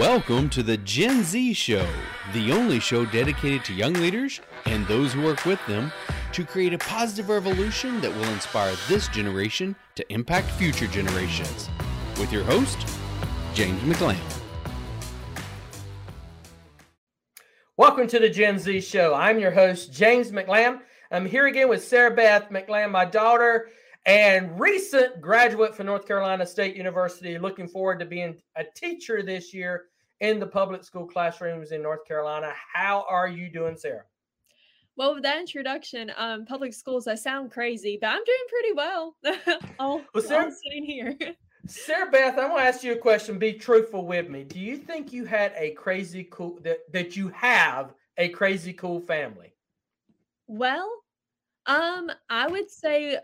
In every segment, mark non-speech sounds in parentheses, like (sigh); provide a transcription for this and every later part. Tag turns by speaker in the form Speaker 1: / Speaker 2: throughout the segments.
Speaker 1: Welcome to the Gen Z Show, the only show dedicated to young leaders and those who work with them to create a positive revolution that will inspire this generation to impact future generations. With your host, James McLam.
Speaker 2: Welcome to the Gen Z Show. I'm your host, James McLam. I'm here again with Sarah Beth McLam, my daughter and recent graduate from North Carolina State University. Looking forward to being a teacher this year in the public school classrooms in North Carolina. How are you doing, Sarah?
Speaker 3: Well, with that introduction, um, public schools, I sound crazy, but I'm doing pretty well. (laughs) all, well, Sarah, all sitting here.
Speaker 2: Sarah Beth, I'm going to ask you a question. Be truthful with me. Do you think you had a crazy cool that that you have a crazy cool family?
Speaker 3: Well, um, I would say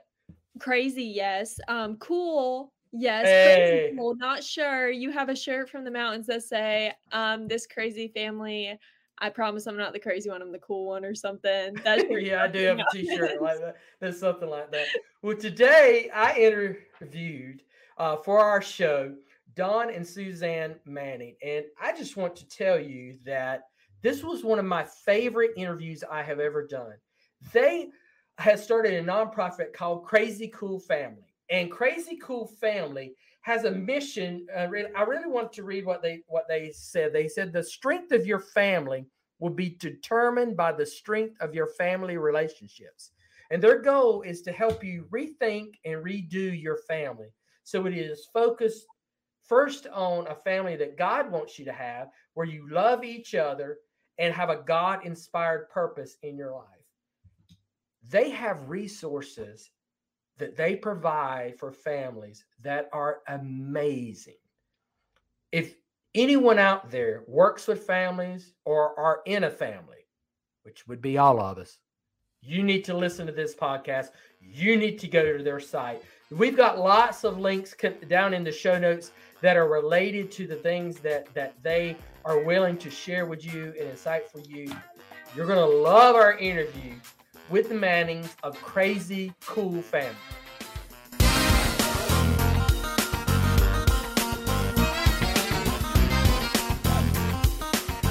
Speaker 3: crazy, yes. Um, cool, Yes,
Speaker 2: hey.
Speaker 3: crazy cool. Not sure. You have a shirt from the mountains that say, um, this crazy family. I promise I'm not the crazy one, I'm the cool one or something.
Speaker 2: That's yeah, I do have a t-shirt like that. There's something like that. Well, today I interviewed uh, for our show Don and Suzanne Manning. And I just want to tell you that this was one of my favorite interviews I have ever done. They had started a nonprofit called Crazy Cool Family and Crazy Cool Family has a mission. Uh, I really want to read what they what they said. They said the strength of your family will be determined by the strength of your family relationships. And their goal is to help you rethink and redo your family. So it is focused first on a family that God wants you to have, where you love each other and have a God inspired purpose in your life. They have resources that they provide for families that are amazing. If anyone out there works with families or are in a family, which would be all of us, you need to listen to this podcast. You need to go to their site. We've got lots of links down in the show notes that are related to the things that that they are willing to share with you and insight for you. You're going to love our interview with the Mannings of Crazy Cool Family.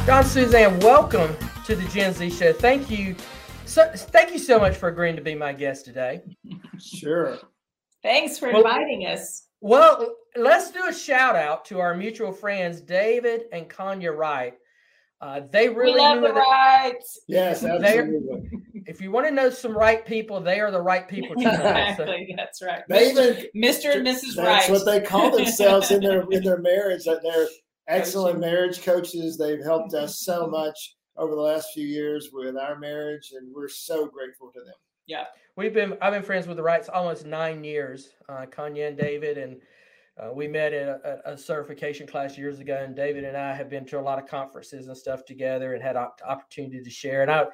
Speaker 2: Don Suzanne, welcome to the Gen Z Show. Thank you, so thank you so much for agreeing to be my guest today.
Speaker 4: Sure.
Speaker 5: Thanks for well, inviting us.
Speaker 2: Well, let's do a shout out to our mutual friends, David and Kanya Wright. Uh, they really
Speaker 5: we love the Wrights.
Speaker 4: Yes, (laughs) absolutely.
Speaker 2: If you want to know some right people, they are the right people to know.
Speaker 5: exactly, so. that's right.
Speaker 4: They even
Speaker 5: Mr. and Mrs. Rights.
Speaker 4: That's
Speaker 5: Wright.
Speaker 4: what they call themselves in their in their marriage. That they're (laughs) excellent marriage coaches. They've helped us so (laughs) much over the last few years with our marriage, and we're so grateful to them.
Speaker 5: Yeah,
Speaker 2: we've been. I've been friends with the Wrights almost nine years. Uh, Kanya and David, and uh, we met in a, a, certification class years ago. And David and I have been to a lot of conferences and stuff together, and had opportunity to share. And I,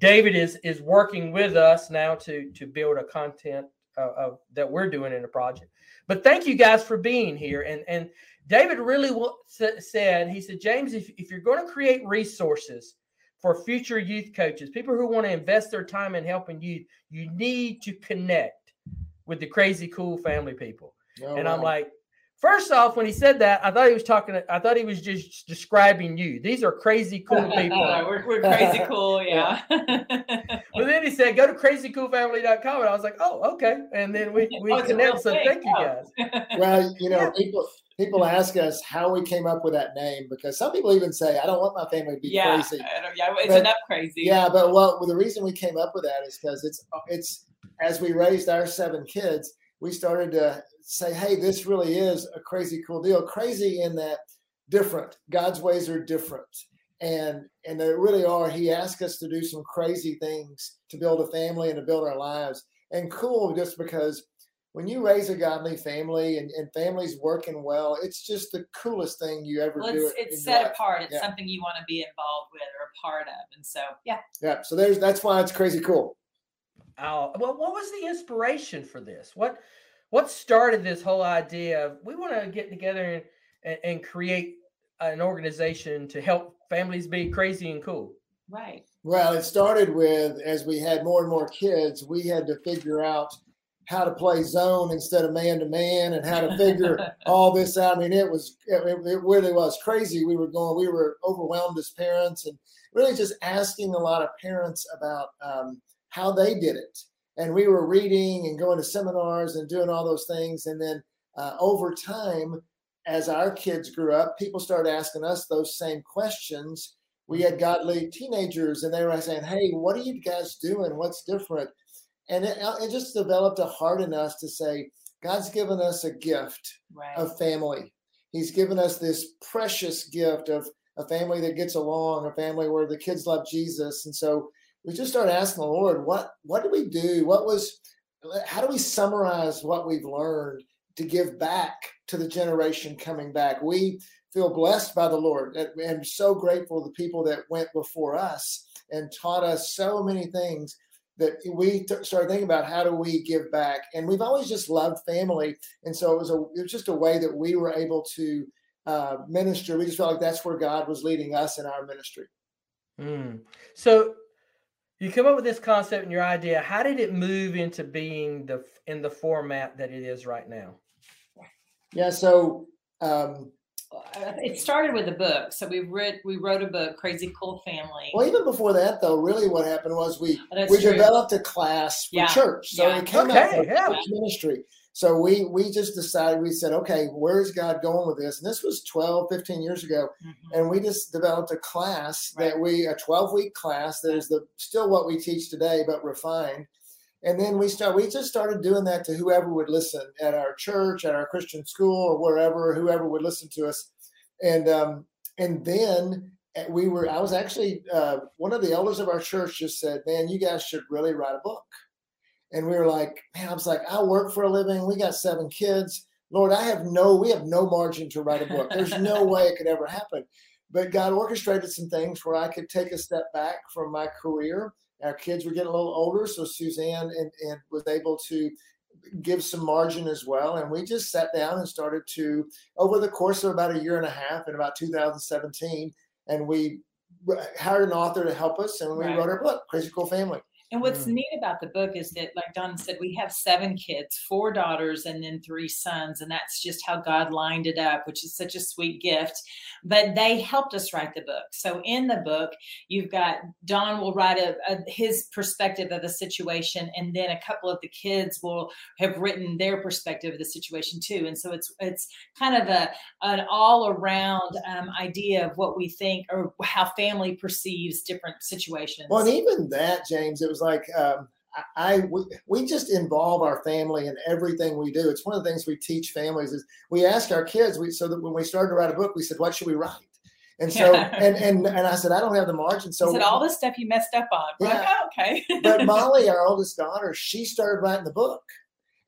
Speaker 2: David is is working with us now to to build a content uh, that we're doing in the project. But thank you guys for being here. And and David really said, he said, James, if, if you're going to create resources for future youth coaches, people who want to invest their time in helping youth, you need to connect with the crazy cool family people. Oh, and I'm like, First off, when he said that, I thought he was talking. I thought he was just describing you. These are crazy cool (laughs) people.
Speaker 5: we're, we're crazy cool, (laughs) yeah.
Speaker 2: but then he said, "Go to crazycoolfamily.com," and I was like, "Oh, okay." And then we we oh, connected. So thank you guys. (laughs)
Speaker 4: Well, you know, yeah. people people ask us how we came up with that name because some people even say, "I don't want my family to be
Speaker 5: yeah,
Speaker 4: crazy."
Speaker 5: Yeah, it's but, enough crazy.
Speaker 4: Yeah, but well, well, the reason we came up with that is because it's it's as we raised our seven kids, we started to say, hey, this really is a crazy cool deal. Crazy in that different. God's ways are different. And and they really are. He asked us to do some crazy things to build a family and to build our lives. And cool just because when you raise a godly family and, and families working well, it's just the coolest thing you ever
Speaker 5: well,
Speaker 4: do.
Speaker 5: It's, it's set life. apart. It's yeah. something you want to be involved with or a part of. And so, yeah.
Speaker 4: Yeah. So there's that's why it's crazy cool.
Speaker 2: Oh, well, what was the inspiration for this? What what started this whole idea of we want to get together and, and, and create an organization to help families be crazy and cool?
Speaker 5: Right.
Speaker 4: Well, it started with as we had more and more kids, we had to figure out how to play zone instead of man to man and how to figure (laughs) all this out. I mean, it was it, it, really was crazy. We were going, we were overwhelmed as parents, and really just asking a lot of parents about um, how they did it. And we were reading and going to seminars and doing all those things. And then uh, over time, as our kids grew up, people started asking us those same questions. We had godly teenagers, and they were saying, "Hey, what are you guys doing? What's different?" And it, uh, it just developed a heart in us to say, God's given us a gift right. of family. He's given us this precious gift of a family that gets along, a family where the kids love Jesus. And so we just started asking the Lord, what what do we do? What was how do we summarize what we've learned to give back to the generation coming back? We feel blessed by the Lord and so grateful the people that went before us and taught us so many things that we t- started thinking about how do we give back and we've always just loved family and so it was a it was just a way that we were able to uh, minister we just felt like that's where god was leading us in our ministry
Speaker 2: mm. so you come up with this concept and your idea how did it move into being the in the format that it is right now
Speaker 4: yeah so um,
Speaker 5: it started with a book. So we read, we wrote a book, Crazy Cool Family.
Speaker 4: Well, even before that, though, really what happened was we oh, we true. developed a class for yeah. church. So yeah. it came okay, out from yeah. ministry. So we we just decided we said, okay, where's God going with this? And this was 12, 15 years ago, mm-hmm. and we just developed a class right. that we a 12 week class that is the still what we teach today, but refined. And then we start we just started doing that to whoever would listen at our church, at our Christian school, or wherever, whoever would listen to us. And um, and then eh, we were I was actually uh, one of the elders of our church just said, Man, you guys should really write a book. And we were like, man, I was like, I work for a living. We got seven kids. Lord, I have no, we have no margin to write a book. There's no (laughs) way it could ever happen. But God orchestrated some things where I could take a step back from my career our kids were getting a little older, so Suzanne and, and was able to give some margin as well. And we just sat down and started to, over the course of about a year and a half, in about 2017, and we uh, hired an author to help us, and we right. wrote our book, Crazy Cool Family.
Speaker 5: And what's mm. neat about the book is that, like Don said, we have seven kids, four daughters, and then three sons. And that's just how God lined it up, which is such a sweet gift. But they helped us write the book. So in the book, you've got Don will write a, a his perspective of the situation, and then a couple of the kids will have written their perspective of the situation too. And so it's it's kind of a an all around um, idea of what we think or how family perceives different situations.
Speaker 4: Well, and even that, James, it was like um, I, we, we just involve our family in everything we do. It's one of the things we teach families is we ask our kids. We so that when we started to write a book, we said, "What should we write?" And so (laughs) and and and I said, "I don't have the margin." So
Speaker 5: said all the stuff you messed up on. Yeah. Like, oh, okay. (laughs)
Speaker 4: but Molly, our oldest daughter, she started writing the book,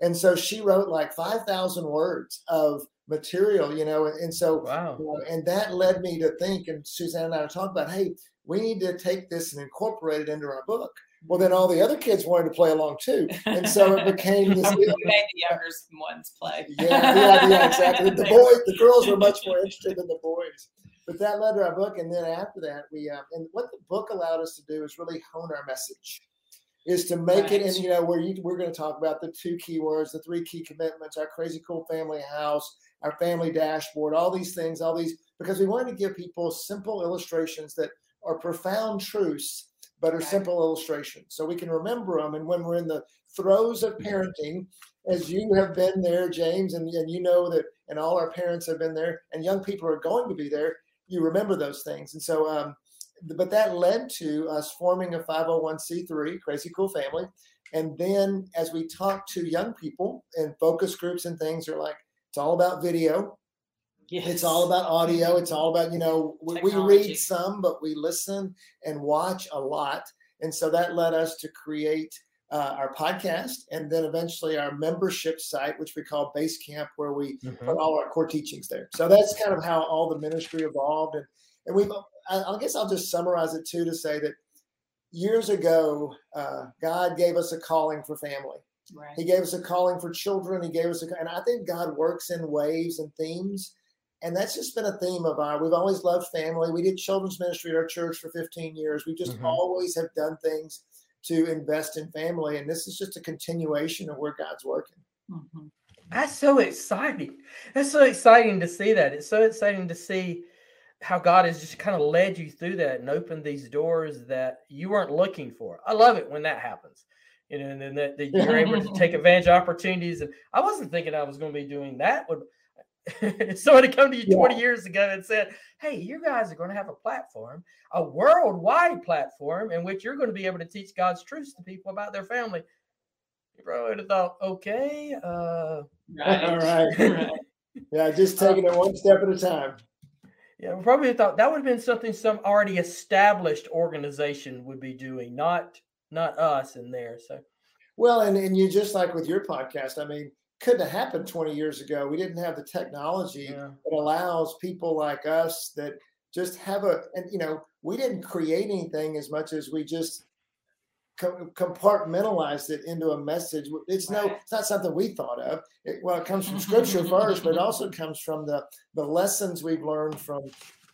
Speaker 4: and so she wrote like five thousand words of material, you know, and, and so wow. You know, and that led me to think. And Suzanne and I talked about, hey, we need to take this and incorporate it into our book. Well, then all the other kids wanted to play along too, and so it became this. (laughs)
Speaker 5: we made the younger ones play.
Speaker 4: Yeah, yeah, yeah, exactly. The (laughs) boys, the girls were much more interested than the boys. But that led to our book, and then after that, we uh, and what the book allowed us to do is really hone our message, is to make right. it, and you know, where you, we're going to talk about the two key words, the three key commitments, our crazy cool family house, our family dashboard, all these things, all these, because we wanted to give people simple illustrations that are profound truths but are simple illustrations. So we can remember them. And when we're in the throes of parenting, as you have been there, James, and, and you know that, and all our parents have been there, and young people are going to be there, you remember those things. And so, um, but that led to us forming a 501c3, Crazy Cool Family. And then as we talk to young people and focus groups and things, are like, it's all about video. Yes. It's all about audio. It's all about, you know, we, we, read some, but we listen and watch a lot. And so that led us to create uh, our podcast and then eventually our membership site, which we call Basecamp, where we mm-hmm. put all our core teachings there. So that's kind of how all the ministry evolved. And, and I, I guess I'll just summarize it too to say that years ago, uh, God gave us a calling for family. Right. He gave us a calling for children. He gave us a, and I think God works in waves and themes and that's just been a theme of our we've always loved family we did children's ministry at our church for 15 years we just mm-hmm. always have done things to invest in family. And this is just a continuation of where God's working.
Speaker 5: Mhm.
Speaker 2: That's so exciting. That's so exciting to see that. It's so exciting to see how God has just kind of led you through that and opened these doors that you weren't looking for. I love it when that happens. You know, and then that, that you're able to (laughs) take advantage of opportunities. And I wasn't thinking I was going to be doing that. Would if (laughs) somebody come to you 20 years ago and said, Hey, you guys are going to have a platform, a worldwide platform in which you're going to be able to teach God's truths to people about their family. You probably would have thought, okay, uh,
Speaker 5: Right.
Speaker 4: All right.
Speaker 5: right.
Speaker 4: Yeah, (laughs) just taking it one step at a time.
Speaker 2: Yeah, we probably thought that would have been something some already established organization would be doing, not not us in there. So
Speaker 4: Well, and, and you just like with your podcast, I mean, couldn't have happened 20 years ago. We didn't have the technology
Speaker 2: yeah,
Speaker 4: that allows people like us that just have a, and you know, we didn't create anything as much as we just co- compartmentalized it into a message. It's no, it's not something we thought of. It, well, it comes from (laughs) scripture first, but it also comes from the, the lessons we've learned from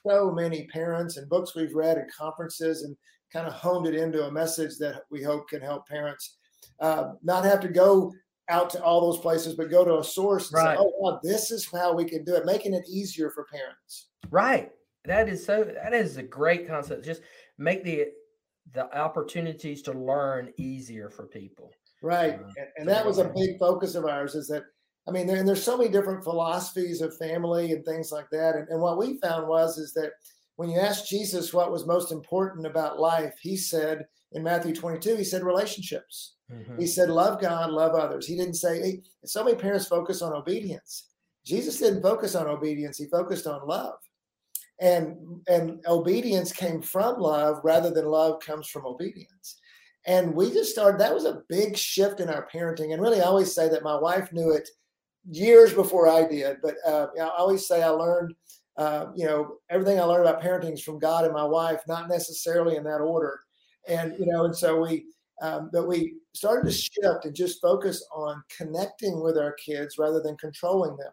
Speaker 4: so many parents and books we've read and conferences and kind of honed it into a message that we hope can help parents uh, not have to go out to all those places, but go to a source and
Speaker 2: Right.
Speaker 4: say, oh, wow, this is how we can do it, making it easier for parents.
Speaker 2: right. That is so. That is a great concept. Just make the the opportunities to learn easier for people.
Speaker 4: Right.
Speaker 2: Uh,
Speaker 4: and, and that was a big focus of ours is that, I mean, there, and there's so many different philosophies of family and things like that. And, and what we found was, is that when you ask Jesus what was most important about life, he said in Matthew 22, he said relationships.
Speaker 2: Mhm.
Speaker 4: He said, love God, love others. He didn't say, hey, so many parents focus on obedience. Jesus didn't focus on obedience, he focused on love. And and obedience came from love rather than love comes from obedience. And we just started, that was a big shift in our parenting. And really, I always say that my wife knew it years before I did. But uh, I always say I learned, uh, you know, everything I learned about parenting is from God and my wife, not necessarily in that order. And, you know, and so we, um, but we started to shift and just focus on connecting with our kids rather than controlling them.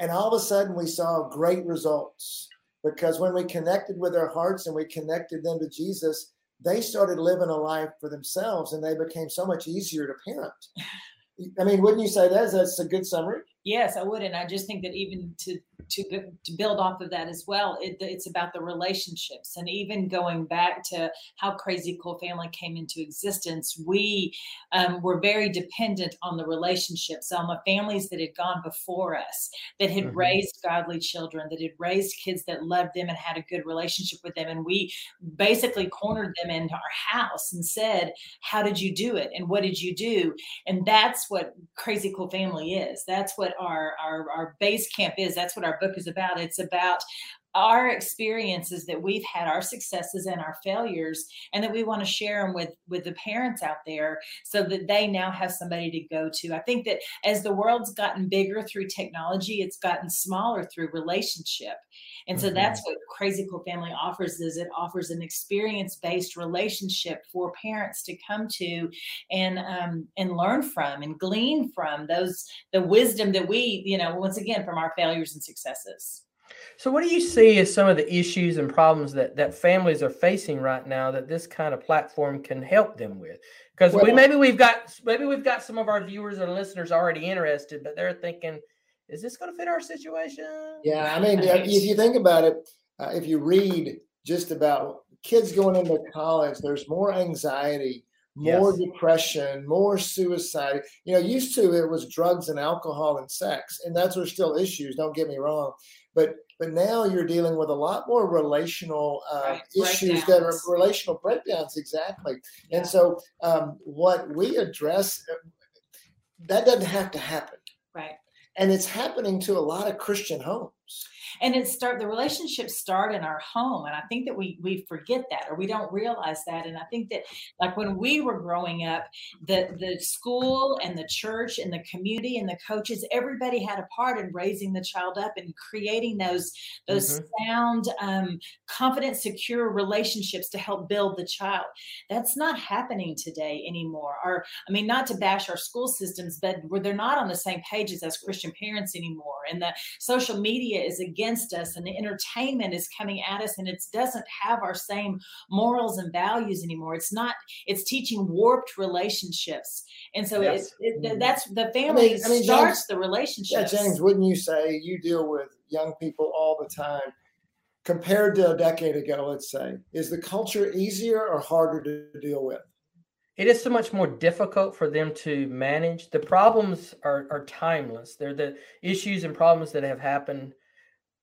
Speaker 4: And all of a sudden, we saw great results because when we connected with their hearts and we connected them to Jesus, they started living a life for themselves and they became so much easier to parent. (laughs) I mean, wouldn't you say that? That's a good summary.
Speaker 5: Yes, I would, and I just think that even to to to build off of that as well, it, it's about the relationships, and even going back to how Crazy Cool Family came into existence, we um, were very dependent on the relationships, on the families that had gone before us, that had
Speaker 2: Mhm.
Speaker 5: raised godly children, that had raised kids that loved them and had a good relationship with them, and we basically cornered them into our house and said, "How did you do it? And what did you do?" And that's what Crazy Cool Family is. That's what our our our Basecamp is. That's what our book is about. It's about our experiences that we've had our successes and our failures and that we want to share them with with the parents out there so that they now have somebody to go to. I think that as the world's gotten bigger through technology it's gotten smaller through relationship. And so
Speaker 2: Mhm.
Speaker 5: that's what crazy cool family offers is it offers an experience based relationship for parents to come to and um, and learn from and glean from those the wisdom that we you know once again from our failures and successes
Speaker 2: So, what do you see as some of the issues and problems that that families are facing right now that this kind of platform can help them with? Because we maybe we've got maybe we've got some of our viewers and listeners already interested, but they're thinking, "Is this going to fit our situation?"
Speaker 4: Yeah, I mean, if you think about it, uh, if you read just about kids going into college, there's more anxiety, more
Speaker 2: Yes.
Speaker 4: depression, more suicide. You know, used to it was drugs and alcohol and sex, and that's are still issues. Don't get me wrong, but but now you're dealing with a lot more relational uh,
Speaker 5: Right,
Speaker 4: issues that are relational breakdowns. Exactly,
Speaker 5: Yeah.
Speaker 4: and so um, what we address that doesn't have to happen,
Speaker 5: right
Speaker 4: and it's happening to a lot of Christian homes.
Speaker 5: And it start the relationships start in our home and i think that we we forget that or we don't realize that and i think that like when we were growing up the the school and the church and the community and the coaches everybody had a part in raising the child up and creating those those sound um, confident secure relationships to help build the child. That's not happening today anymore. Or i mean not to bash our school systems but where they're not on the same pages as christian parents anymore and the social media is is against us and the entertainment is coming at us and it doesn't have our same morals and values anymore. It's not, it's teaching warped relationships. And so
Speaker 2: Yes.
Speaker 5: it, it,
Speaker 4: Mhm.
Speaker 5: that's the family
Speaker 4: I mean,
Speaker 5: starts
Speaker 4: James-
Speaker 5: the
Speaker 4: Yeah,
Speaker 5: relationship.
Speaker 4: James, wouldn't you say you deal with young people all the time? Compared to a decade ago, let's say, is the culture easier or harder to deal with?
Speaker 2: it is so much more difficult for them to manage. The problems are, are timeless. They're the issues and problems that have happened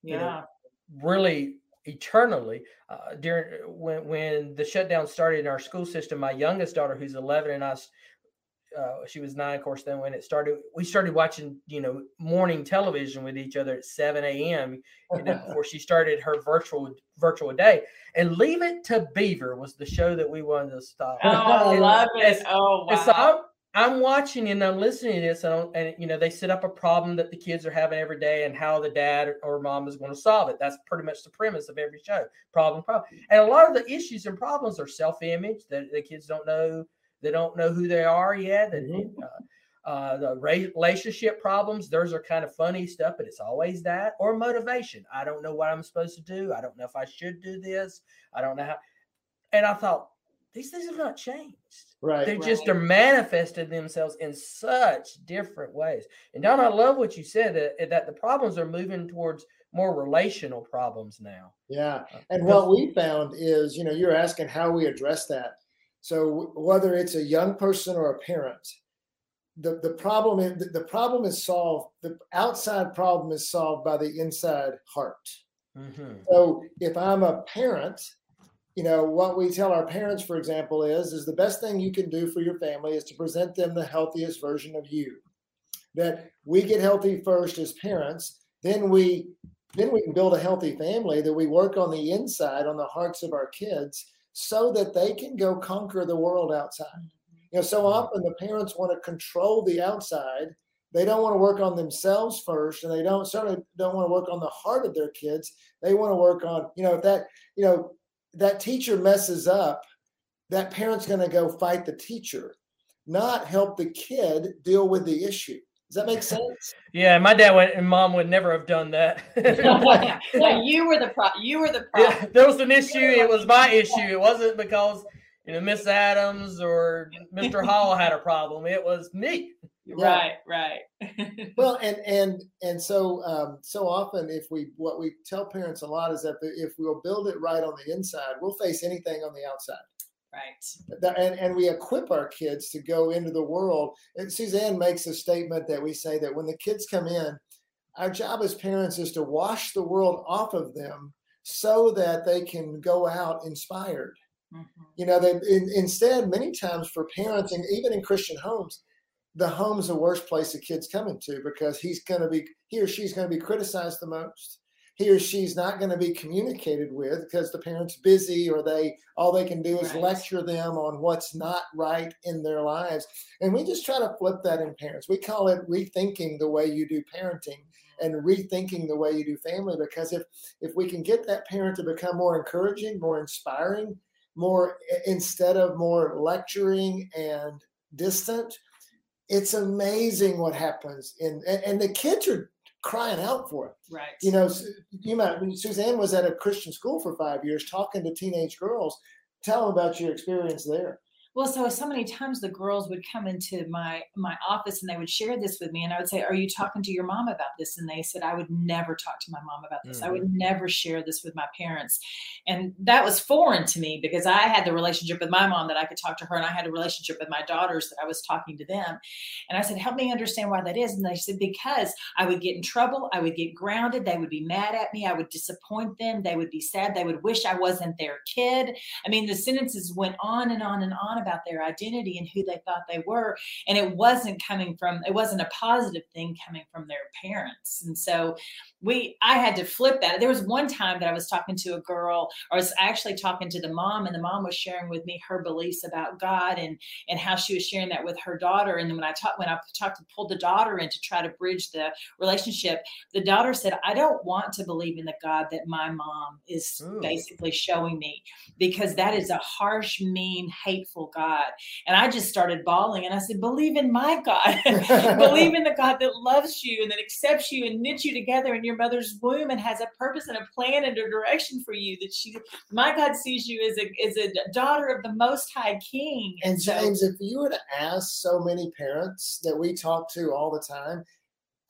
Speaker 2: you know,
Speaker 5: Yeah.
Speaker 2: really eternally. Uh, during when when the shutdown started in our school system, my youngest daughter, who's 11, and I, uh, she was nine, of course. Then when it started, we started watching, you know, morning television with each other at 7 a.m. You know, before she started her virtual virtual day. And Leave It to Beaver was the show that we wanted to stop.
Speaker 5: Oh, I (laughs) love it. Oh,
Speaker 2: and so
Speaker 5: wow.
Speaker 2: I'm, I'm watching and I'm listening to this, and, and you know they set up a problem that the kids are having every day, and how the dad or mom is going to solve it. That's pretty much the premise of every show. Problem, problem, and a lot of the issues and problems are self-image that the kids don't know. They don't know who they are yet. And
Speaker 4: Mhm.
Speaker 2: uh, uh, the relationship problems, those are kind of funny stuff, but it's always that or motivation. I don't know what I'm supposed to do. I don't know if I should do this. I don't know how. And I thought these things have not changed
Speaker 4: Right.
Speaker 2: they just
Speaker 5: Right.
Speaker 2: are manifested themselves in such different ways. And Don, I love what you said that, that the problems are moving towards more relational problems now.
Speaker 4: Yeah.
Speaker 2: Uh,
Speaker 4: And what we found is, you know, you're asking how we address that. So whether it's a young person or a parent, the, the problem is the, problem is solved. The outside problem is solved by the inside heart.
Speaker 2: Mhm.
Speaker 4: So if I'm a parent, you know, what we tell our parents, for example, is is the best thing you can do for your family is to present them the healthiest version of you. That we get healthy first as parents, then we then we can build a healthy family that we work on the inside on the hearts of our kids so that they can go conquer the world outside. You know, so mm-hmm. often the parents want to control the outside. They don't want to work on themselves first, and they don't certainly don't want to work on the heart of their kids. They want to work on, you know, if that, you know, that teacher messes up, that parent's going to go fight the teacher, not help the kid deal with the issue. Does that make (laughs) sense?
Speaker 2: Yeah, my dad would, and mom would never have done that. (laughs) (laughs)
Speaker 5: no, you were the pro. You were the
Speaker 2: Yeah,
Speaker 5: problem.
Speaker 2: there was an issue. It was my issue. It wasn't because you know Miss Adams or Mr. Hall had a problem. It was me.
Speaker 5: Right, right. (laughs)
Speaker 4: well and and and so um, so often if we what we tell parents a lot is that if we'll build it right on the inside we'll face anything on the outside
Speaker 5: right.
Speaker 4: And, and we equip our kids to go into the world and suzanne makes a statement that we say that when the kids come in our job as parents is to wash the world off of them so that they can go out inspired
Speaker 5: Mhm.
Speaker 4: you know that in, instead many times for parents and even in christian homes the home's the worst place a kid's coming to because he's going to be he or she's going to be criticized the most. He or she's not going to be communicated with because the parent's busy or they all they can do is
Speaker 5: Right.
Speaker 4: lecture them on what's not right in their lives. And we just try to flip that in parents. We call it rethinking the way you do parenting mm-hmm. and rethinking the way you do family because if if we can get that parent to become more encouraging more inspiring more instead of more lecturing and distant it's amazing what happens in and, and the kids are crying out for it
Speaker 5: Right.
Speaker 4: you know you might suzanne was at a christian school for five years talking to teenage girls tell them about your experience there
Speaker 5: Well, so so many times the girls would come into my my office and they would share this with me, and I would say, "Are you talking to your mom about this?" And they said, "I would never talk to my mom about this. I would mm-hmm. never share this with my parents." And that was foreign to me because I had the relationship with my mom that I could talk to her, and I had a relationship with my daughters that I was talking to them. And I said, "Help me understand why that is." And they said, "Because I would get in trouble, I would get grounded, they would be mad at me, I would disappoint them, they would be sad, they would wish I wasn't their kid." I mean, the sentences went on and on and on about their identity and who they thought they were. And it wasn't coming from, it wasn't a positive thing coming from their parents. And so we, I had to flip that. There was one time that I was talking to a girl, or I was actually talking to the mom, and the mom was sharing with me her beliefs about God and and how she was sharing that with her daughter. And then when I talked, when I talked to pulled the daughter in to try to bridge the relationship, the daughter said, I don't want to believe in the God that my mom is
Speaker 2: Ooh.
Speaker 5: basically showing me because that is a harsh, mean, hateful God. And I just started bawling and I said, Believe in my God. (laughs) (laughs) Believe in the God that loves you and that accepts you and knits you together in your your mother's womb and has a purpose and a plan and a direction for you. That she, my God, sees you as a as a daughter of the Most High King.
Speaker 4: And
Speaker 5: so-
Speaker 4: James, if you were to ask so many parents that we talk to all the time,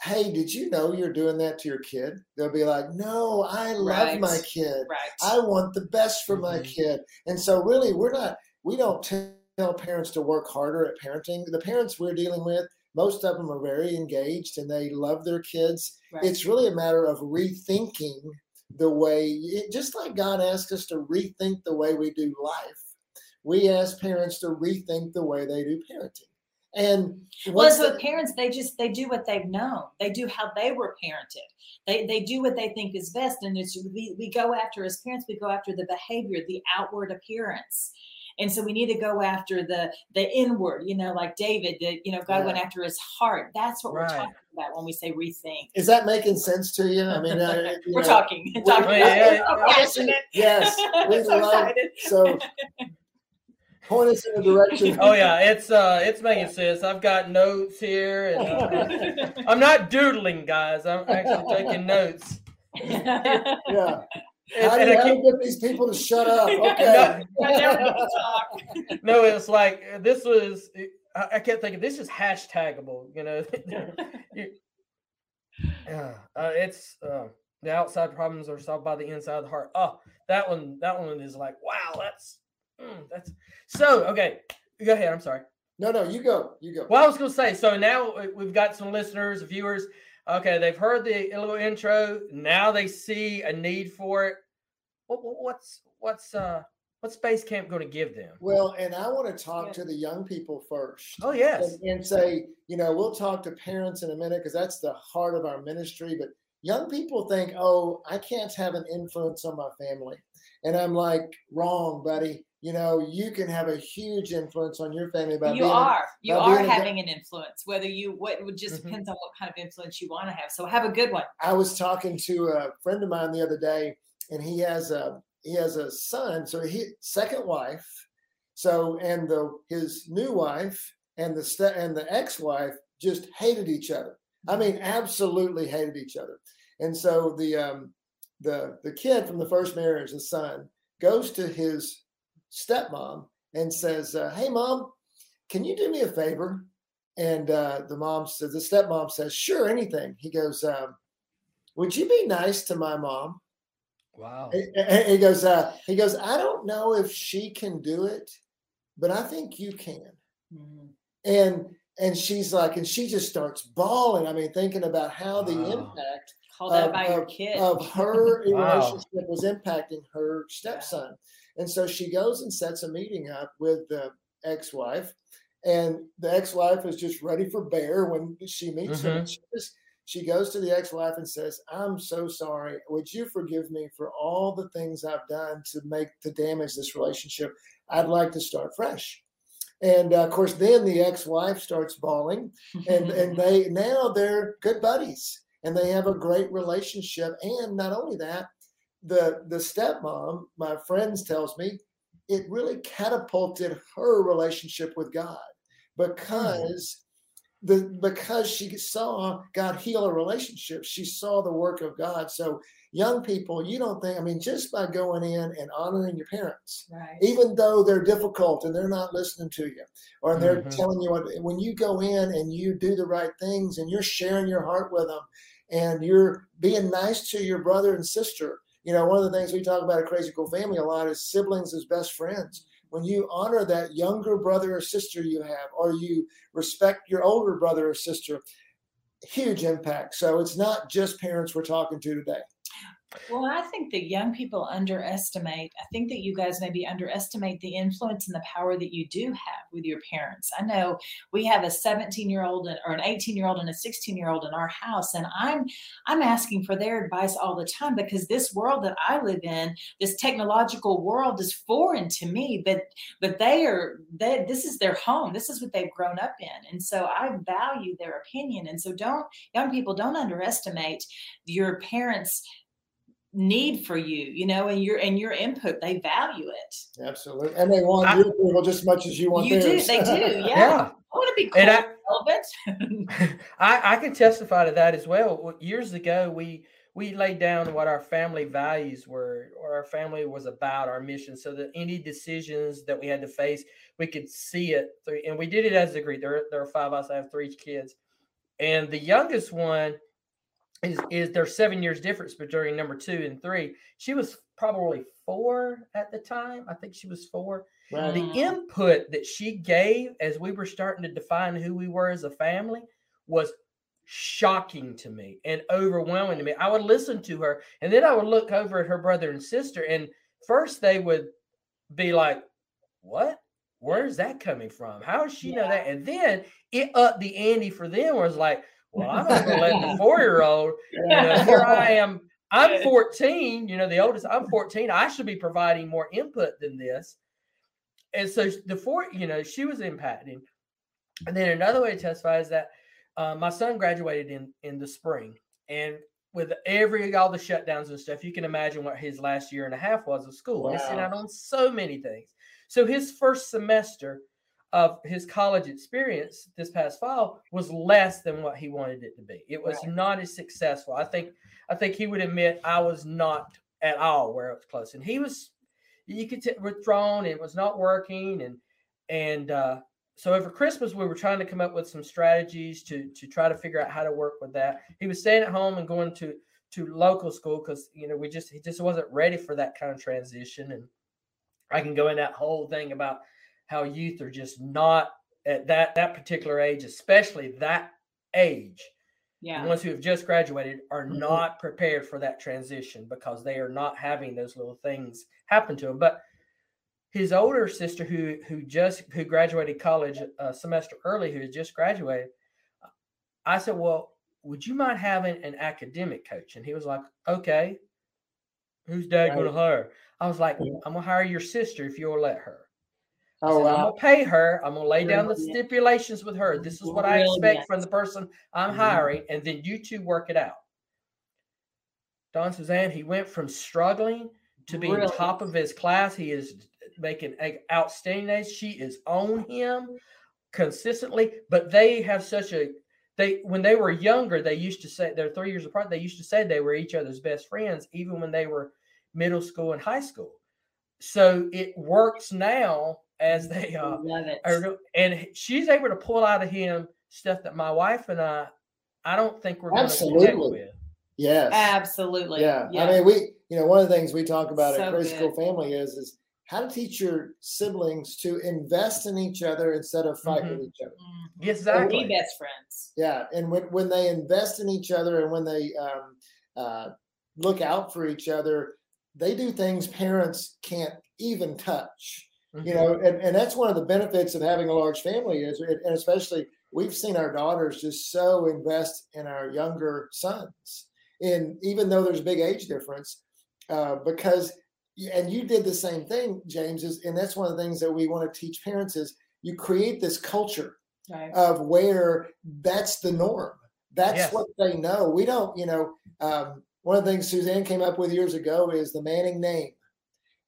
Speaker 4: hey, did you know you're doing that to your kid? They'll be like, no, I love my kid.
Speaker 5: right.
Speaker 4: I want the best for my
Speaker 2: Mhm.
Speaker 4: kid. And so, really, we're not, we don't tell parents to work harder at parenting. The parents we're dealing with, most of them are very engaged and they love their kids.
Speaker 5: right.
Speaker 4: It's really a matter of rethinking the way, just like God asked us to rethink the way we do life, we ask parents to rethink the way they do parenting. And
Speaker 5: Well, so
Speaker 4: the-
Speaker 5: parents, they just they do what they've known. They do how they were parented. They they do what they think is best, and it's we we go after as parents. We go after the behavior, the outward appearance, and so we need to go after the the inward. You know, like David, that you know God went after his heart. That's what we're talking about when we say rethink.
Speaker 4: is that making sense to you? I mean, uh, (laughs) you
Speaker 5: We're
Speaker 4: know,
Speaker 5: talking,
Speaker 4: we-
Speaker 5: talking.
Speaker 2: yeah, yeah, yeah.
Speaker 5: it. passionate.
Speaker 4: Yes, (laughs) we
Speaker 5: so
Speaker 4: love-
Speaker 5: excited.
Speaker 4: so point us in the direction. (laughs)
Speaker 2: Oh yeah, it's uh, it's making sense. I've got notes here, and uh, I'm not doodling, guys. I'm actually taking notes.
Speaker 4: Yeah. How do you
Speaker 2: I
Speaker 4: how to
Speaker 2: keep-
Speaker 4: get these people to shut up? (laughs) Okay.
Speaker 5: Now we can talk. (laughs)
Speaker 2: no, it's like uh, this was. I, I kept thinking this is hashtagable. You know, (laughs) yeah, uh, it's uh, the outside problems are solved by the inside of the heart. Oh, that one, that one is like, wow, that's mm, that's so okay. Go ahead. I'm sorry.
Speaker 4: No, no, you go. You go.
Speaker 2: Well, I was going to say, so now we've got some listeners, viewers. Okay, they've heard the little intro. Now they see a need for it. What, what- what's what's uh what's Basecamp going to give them?
Speaker 4: Well, and I want to talk
Speaker 5: Yeah.
Speaker 4: to the young people first.
Speaker 2: Oh yes,
Speaker 4: and, and say, you know, we'll talk to parents in a minute because that's the heart of our ministry. But young people think, oh, I can't have an influence on my family. And I'm like, wrong, buddy. You know, you can have a huge influence on your family by
Speaker 5: you are you
Speaker 4: by
Speaker 5: are
Speaker 4: being a-
Speaker 5: having an influence whether you what it would just
Speaker 2: Mhm.
Speaker 5: depends on what kind of influence you want to have so have a good one
Speaker 4: I was talking to a friend of mine the other day, and he has a he has a son. So he second wife. So and the his new wife and the and the ex wife just hated each other. I mean, absolutely hated each other. And so the um, the the kid from the first marriage, the son, goes to his stepmom and says, uh, "Hey, mom, can you do me a favor?" And uh, the mom says, the stepmom says, "Sure, anything." He goes, um, "Would you be nice to my mom?"
Speaker 2: wow.
Speaker 4: And- and He goes, uh, "He goes, I don't know if she can do it, but I think you can." And and she's like, and she just starts bawling. I mean, thinking about how the
Speaker 2: Wow.
Speaker 4: impact
Speaker 5: called out
Speaker 4: Of-
Speaker 5: by your kid
Speaker 4: of her (laughs)
Speaker 2: Wow.
Speaker 4: relationship was impacting her stepson. And so she goes and sets a meeting up with the ex-wife, and the ex-wife is just ready for bear when she meets him. She, just, she goes to the ex-wife and says, "I'm so sorry. Would you forgive me for all the things I've done to make to damage this relationship? I'd like to start fresh." And uh, of course, then the ex-wife starts bawling, and and (laughs) they now they're good buddies and they have a great relationship. And not only that the the stepmom my friends tells me it really catapulted her relationship with god because the because she saw god heal a relationship she saw the work of god. So young people you don't think i mean just by going in and honoring your parents
Speaker 5: right.
Speaker 4: even though they're difficult and they're not listening to you or they're
Speaker 2: Mhm.
Speaker 4: telling you what when you go in and you do the right things and you're sharing your heart with them and you're being nice to your brother and sister. You know one of the things we talk about at crazy cool family a lot is siblings as best friends. When you honor that younger brother or sister you have or you respect your older brother or sister huge impact. So it's not just parents we're talking to today
Speaker 5: Well, I think that young people underestimate. I think that you guys maybe underestimate the influence and the power that you do have with your parents. I know we have a 17 year old or an 18 year old and a 16 year old in our house, and I'm I'm asking for their advice all the time because this world that I live in, this technological world, is foreign to me. But but they are they this is their home. This is what they've grown up in, and so I value their opinion. And so don't young people don't underestimate your parents need for you you know and your and your input they value it
Speaker 4: absolutely and they want
Speaker 2: I-
Speaker 4: your approval just as much as you want
Speaker 5: you do they do (laughs) yeah,
Speaker 2: Yeah.
Speaker 5: i want to be cool
Speaker 2: And I-
Speaker 5: and relevant (laughs) (laughs)
Speaker 2: I, I can testify to that as well. Well, Years ago, we we laid down what our family values were, what our family was about, our mission, so that any decisions that we had to face, we could see it through. And we did it as a group. There, there are five of us. I have three kids, and the youngest one is is there's seven years difference between number two and three. She was probably four at the time. I think she was four.
Speaker 4: Right.
Speaker 2: The mm-hmm. input that she gave as we were starting to define who we were as a family was shocking to me and overwhelming to me. I would listen to her and then I would look over at her brother and sister, and first they would be like, What? Where's that coming from? How does she know that? And then it upped the ante for them was like, Well, I'm not gonna let the (laughs) four year old, you know, here I am. I'm 14, you know, the oldest, I'm 14. I should be providing more input than this. And so the four, you know, she was impacting. And then another way to testify is that uh, my son graduated in in the spring, and with every all the shutdowns and stuff, you can imagine what his last year and a half was of school. Missing
Speaker 4: Wow.
Speaker 2: out on so many things. So his first semester of his college experience this past fall was less than what he wanted it to be. It was
Speaker 4: Right.
Speaker 2: not as successful. I think I think he would admit I was not at all where it was close, and he was you could t- withdrawn and it was not working and and uh so over christmas we were trying to come up with some strategies to to try to figure out how to work with that he was staying at home and going to to local school because you know we just he just wasn't ready for that kind of transition and i can go in that whole thing about how youth are just not at that that particular age especially that age
Speaker 5: Yeah.
Speaker 2: the ones who have just graduated are
Speaker 4: Mhm.
Speaker 2: not prepared for that transition because they are not having those little things happen to them. But his older sister, who who just who graduated college a semester early, who had just graduated, I said, "Well, would you mind having an academic coach?" And he was like, "Okay." Who's dad going to hire? I was like,
Speaker 4: Yeah.
Speaker 2: "I'm gonna hire your sister if you'll let her."
Speaker 4: Oh,
Speaker 2: said, I'm gonna pay her. I'm gonna lay down the stipulations with her. This is what I expect from the person I'm
Speaker 4: Mhm.
Speaker 2: hiring, and then you two work it out. Don Suzanne, he went from struggling to being
Speaker 5: Brilliant.
Speaker 2: top of his class. He is making outstanding A's. She is on him consistently, but they have such a they when they were younger, they used to say they're three years apart. They used to say they were each other's best friends, even when they were middle school and high school. So it works now as they uh,
Speaker 5: Love it.
Speaker 2: are and she's able to pull out of him stuff that my wife and I, I don't think we're going to
Speaker 4: Absolutely.
Speaker 2: with.
Speaker 4: Yes.
Speaker 5: Absolutely.
Speaker 4: Yeah. I mean, we, you know, one of the things we talk about
Speaker 5: So
Speaker 4: at Crazy Cool. Family is, is how to teach your siblings to invest in each other instead of fight
Speaker 2: Mhm.
Speaker 4: with each other.
Speaker 5: Mhm.
Speaker 2: Yes,
Speaker 5: Be
Speaker 2: exactly.
Speaker 5: best friends.
Speaker 4: Yeah. And when, when they invest in each other and when they um, uh, look out for each other, they do things parents can't even touch. You
Speaker 2: Mhm.
Speaker 4: know and, and that's one of the benefits of having a large family is and especially we've seen our daughters just so invest in our younger sons and even though there's a big age difference uh, because and you did the same thing james is and that's one of the things that we want to teach parents is you create this culture
Speaker 5: Right.
Speaker 4: of where that's the norm. That's
Speaker 2: Yes.
Speaker 4: what they know. We don't, you know, um, one of the things Suzanne came up with years ago is the Manning name.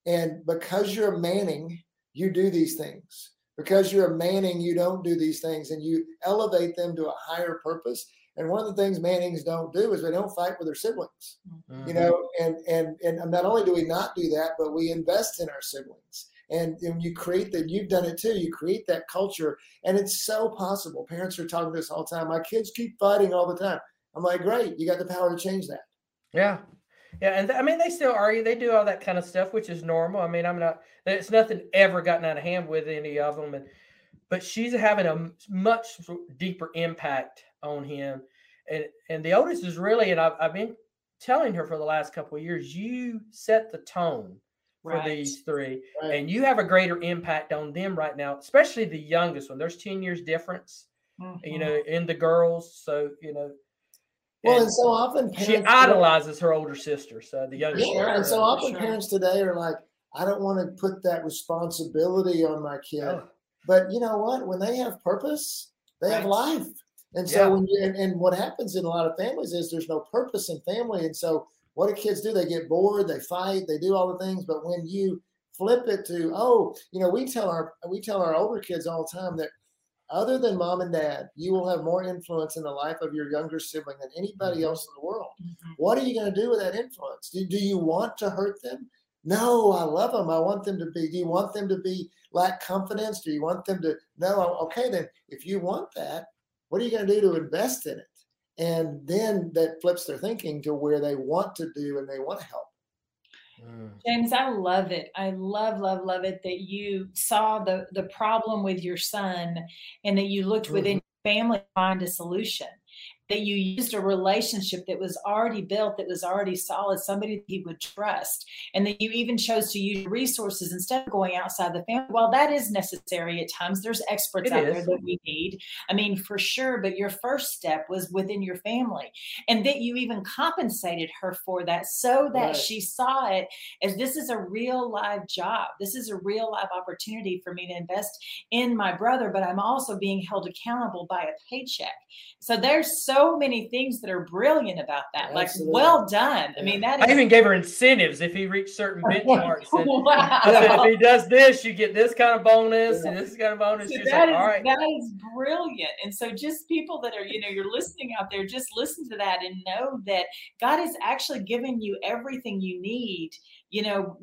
Speaker 4: And because you're a Manning, you do these things. Because you're a Manning, you don't do these things and you elevate them to a higher purpose. And one of the things Mannings don't do is they don't fight with their siblings you
Speaker 2: Mhm.
Speaker 4: know and and and not only do we not do that but we invest in our siblings and, and you create that you've done it too you create that culture and it's so possible parents are talking to us all the time my kids keep fighting all the time i'm like great you got the power to change that
Speaker 2: Yeah. Yeah. And th- I mean, they still argue. They do all that kind of stuff, which is normal. I mean, I'm not, it's nothing ever gotten out of hand with any of them. And, but she's having a much deeper impact on him. And, and the oldest is really, and I've, I've been telling her for the last couple of years, you set the tone for
Speaker 5: Right.
Speaker 2: these three.
Speaker 4: right
Speaker 2: And you have a greater impact on them right now, especially the youngest one. There's 10 years difference, you
Speaker 5: Mhm.
Speaker 2: know, in the girls. So, you know,
Speaker 4: well
Speaker 2: and
Speaker 4: and so often parents, she
Speaker 2: idolizes her older sister. So the younger.
Speaker 4: yeah, and so often
Speaker 5: sure.
Speaker 4: parents today are like i don't want to put that responsibility on my kid
Speaker 2: oh,
Speaker 4: But you know what? When they have purpose, they have life. And so
Speaker 2: Yeah.
Speaker 4: when you and, and what happens in a lot of families is there's no purpose in family. And so what do kids do? They get bored, they fight, they do all the things. But when you flip it to, oh, you know, we tell our we tell our older kids all the time that other than mom and dad, you will have more influence in the life of your younger sibling than anybody
Speaker 2: Mhm.
Speaker 4: else in the world.
Speaker 5: Mhm.
Speaker 4: What are you going to do with that influence? Do, do you want to hurt them? No, I love them. I want them to be. Do you want them to be lack confidence? Do you want them to? No. Okay, then if you want that, what are you going to do to invest in it? And then that flips their thinking to where they want to do and they want to help.
Speaker 2: Mm.
Speaker 5: James, I love it. I love, love, love it that you saw the the problem with your son and that you looked within your family to find a solution. That you used a relationship that was already built, that was already solid, somebody that he would trust, and that you even chose to use resources instead of going outside the family. Well, that is necessary at times. There's experts
Speaker 2: It
Speaker 5: out there that we need. I mean, for sure. But your first step was within your family, and that you even compensated her for that, so that
Speaker 4: Right.
Speaker 5: she saw it as this is a real live job. This is a real live opportunity for me to invest in my brother, but I'm also being held accountable by a paycheck. So there's so many things that are brilliant about that. Like, well done. I mean, that
Speaker 2: I even gave her incentives if he reached certain (laughs) benchmarks.
Speaker 5: Wow.
Speaker 2: Said, if he does this, you get this kind of bonus and this kind of bonus.
Speaker 5: So that
Speaker 2: like,
Speaker 5: is
Speaker 2: all right.
Speaker 5: that is brilliant. And so just people that are, you know, you're listening out there, just listen to that and know that God is actually giving you everything you need, you know,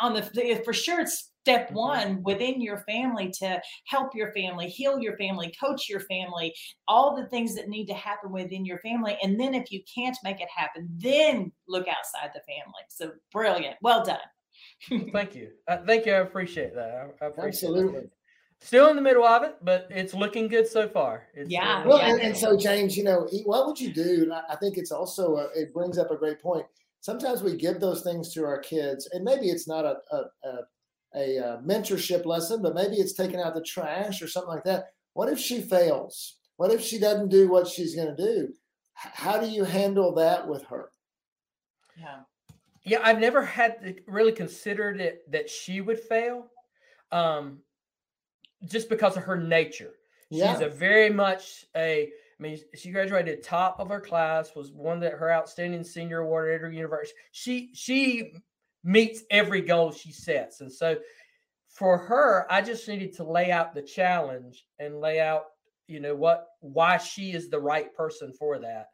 Speaker 5: on the for sure it's step
Speaker 2: Mhm.
Speaker 5: one within your family to help your family, heal your family, coach your family, all the things that need to happen within your family. And then if you can't make it happen, then look outside the family. So brilliant. Well done. (laughs)
Speaker 2: Thank you. Uh, thank you. I appreciate that. I, I appreciate
Speaker 4: Absolutely.
Speaker 2: That. Still in the middle of it, but it's looking good so far. It's,
Speaker 5: Yeah.
Speaker 4: Well,
Speaker 5: Yeah.
Speaker 4: and, and so James, you know, what would you do? And I I think it's also a, it brings up a great point. Sometimes we give those things to our kids, and maybe it's not a a, a, a uh, mentorship lesson, but maybe it's taking out the trash or something like that. What if she fails? What if she doesn't do what she's going to do? H- How do you handle that with her?
Speaker 5: Yeah.
Speaker 2: yeah, I've never had really considered it that she would fail, um, just because of her nature.
Speaker 4: Yeah.
Speaker 2: She's a very much a. I mean, she graduated top of her class, was one that her outstanding senior award at her university. She she meets every goal she sets, and so for her, I just needed to lay out the challenge and lay out, you know, what why she is the right person for that.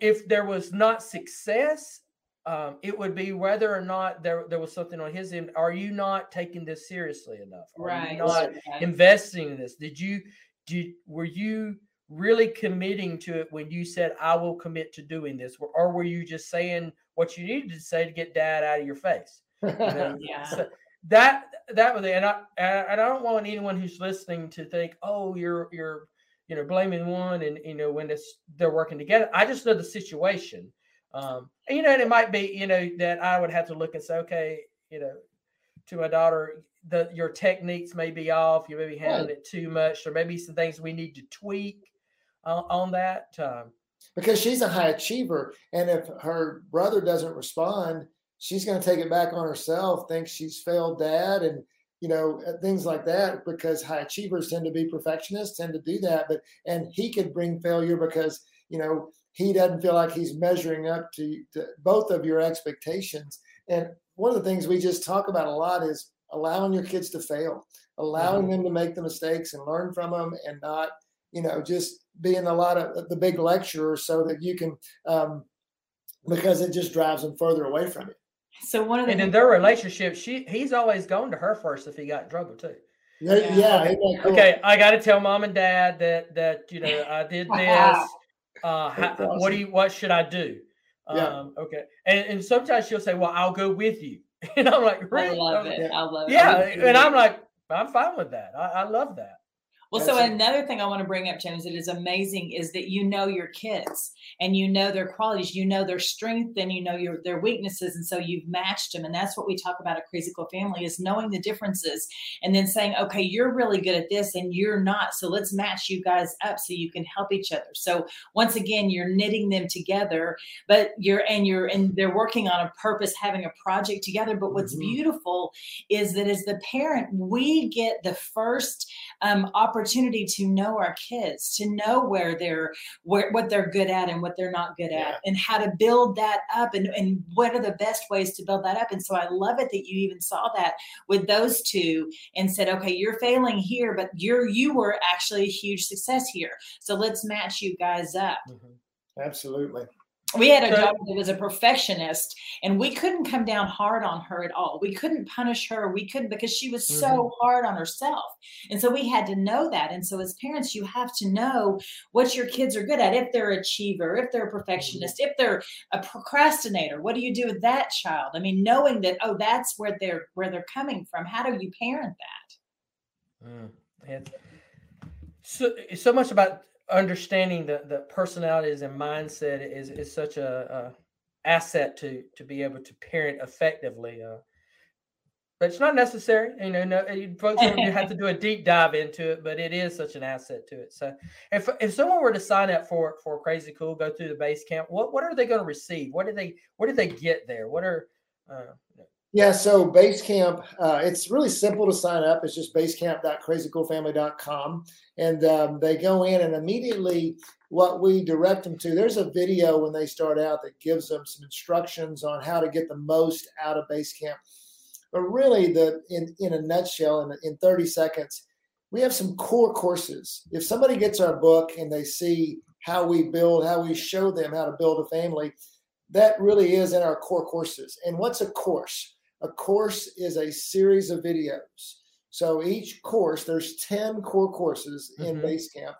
Speaker 2: If there was not success, um, it would be whether or not there there was something on his end. Are you not taking this seriously enough? Are
Speaker 5: Right.
Speaker 2: You not
Speaker 5: right.
Speaker 2: investing in this? Did you did were you really committing to it when you said I will commit to doing this, or were you just saying what you needed to say to get dad out of your face? (laughs) You know, (laughs)
Speaker 5: Yeah.
Speaker 2: so that that was it. And I and I don't want anyone who's listening to think, oh, you're you're you know blaming one and you know when it's they're working together. I just know the situation. Um, and you know, and it might be you know that I would have to look and say, okay, you know, to my daughter, the your techniques may be off. You may be handling it too much. There may be some things we need to tweak on, on that. Um,
Speaker 4: because she's a high achiever and if her brother doesn't respond she's going to take it back on herself thinks she's failed dad and you know uh, things like that because high achievers tend to be perfectionists tend to do that but and he could bring failure because you know he doesn't feel like he's measuring up to, to both of your expectations and one of the things we just talk about a lot is allowing your kids to fail allowing them to make the mistakes and learn from them and not you know just being a lot of the big lecturer so that you can um because it just drives them further away from it
Speaker 5: So one of the
Speaker 2: and in their relationship, she he's always gone to her first if he got in trouble too.
Speaker 4: yeah,
Speaker 5: Yeah.
Speaker 4: yeah cool?
Speaker 2: Okay, I got to tell mom and dad that that you know I did (laughs) this. Uh, how,
Speaker 4: That's
Speaker 2: what do you what should I do?
Speaker 4: Yeah.
Speaker 2: Um, okay, and and sometimes she'll say, "Well, I'll go with you," (laughs) and I'm like,
Speaker 5: I
Speaker 2: "Really?"
Speaker 5: love
Speaker 2: I'm
Speaker 5: it.
Speaker 2: like,
Speaker 5: I love it.
Speaker 2: Yeah, and I'm like, I'm fine with that. I, I love that.
Speaker 5: Well, so
Speaker 4: it.
Speaker 5: another thing I want to bring up, James, that is amazing is that you know your kids and you know their qualities, you know their strength and you know your their weaknesses. And so you've matched them. And that's what we talk about at Crazy Cool Family is knowing the differences and then saying, okay, you're really good at this and you're not. So let's match you guys up so you can help each other. So once again, you're knitting them together, but you're and you're and they're working on a purpose, having a project together. But what's
Speaker 4: Mhm.
Speaker 5: beautiful is that as the parent, we get the first um, opportunity opportunity to know our kids, to know where they're where what they're good at and what they're not good
Speaker 4: Yeah.
Speaker 5: at, and how to build that up and, and what are the best ways to build that up. And so I love it that you even saw that with those two and said, okay, you're failing here, but you're you were actually a huge success here. So let's match you guys up. Mm-hmm.
Speaker 4: Absolutely.
Speaker 5: We had a daughter that was a perfectionist, and we couldn't come down hard on her at all. We couldn't punish her. We couldn't because she was so hard on herself. And so we had to know that. And so as parents, you have to know what your kids are good at. If they're achiever, if they're a perfectionist, if they're a procrastinator, what do you do with that child? I mean, knowing that, oh, that's where they're where they're coming from. How do you parent that?
Speaker 2: Mm. So, so much about understanding the, the personalities and mindset is, is such a, a asset to to be able to parent effectively. Uh, but it's not necessary, you know. No, you folks you have to do a deep dive into it, but it is such an asset to it. So, if if someone were to sign up for for Crazy Cool, go through the Basecamp, what what are they going to receive? What do they what do they get there? What are uh,
Speaker 4: Yeah, so Basecamp, uh, it's really simple to sign up. It's just basecamp.crazycoolfamily.com. And um, they go in and immediately what we direct them to, there's a video when they start out that gives them some instructions on how to get the most out of Basecamp. But really, the in, in a nutshell, in, in 30 seconds, we have some core courses. If somebody gets our book and they see how we build, how we show them how to build a family, that really is in our core courses. And what's a course? A course is a series of videos. So each course, there's 10 core courses in
Speaker 2: Mhm.
Speaker 4: Basecamp.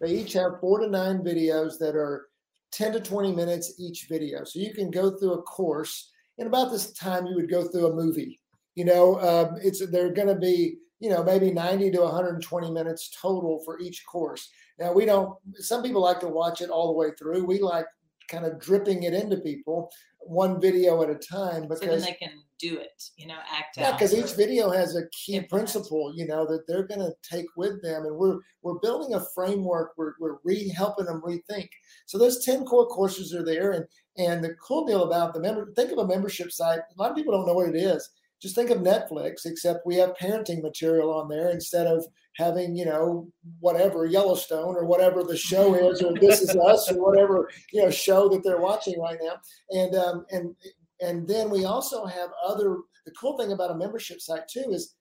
Speaker 4: They each have four to nine videos that are 10 to 20 minutes each video. So you can go through a course in about this time you would go through a movie. You know, um, it's they're going to be you know maybe 90 to 120 minutes total for each course. Now we don't. Some people like to watch it all the way through. We like kind of dripping it into people one video at a time
Speaker 5: So then
Speaker 4: because
Speaker 5: they can do it, you know, act
Speaker 4: yeah,
Speaker 5: out.
Speaker 4: because each video has a key principle, you know, that they're going to take with them, and we're we're building a framework. We're we're re helping them rethink. So those ten core courses are there, and and the cool deal about the member, think of a membership site. A lot of people don't know what it is. Just think of Netflix, except we have parenting material on there instead of having you know whatever Yellowstone or whatever the show (laughs) is, or This Is Us or whatever you know show that they're watching right now. And um, and and then we also have other. The cool thing about a membership site too is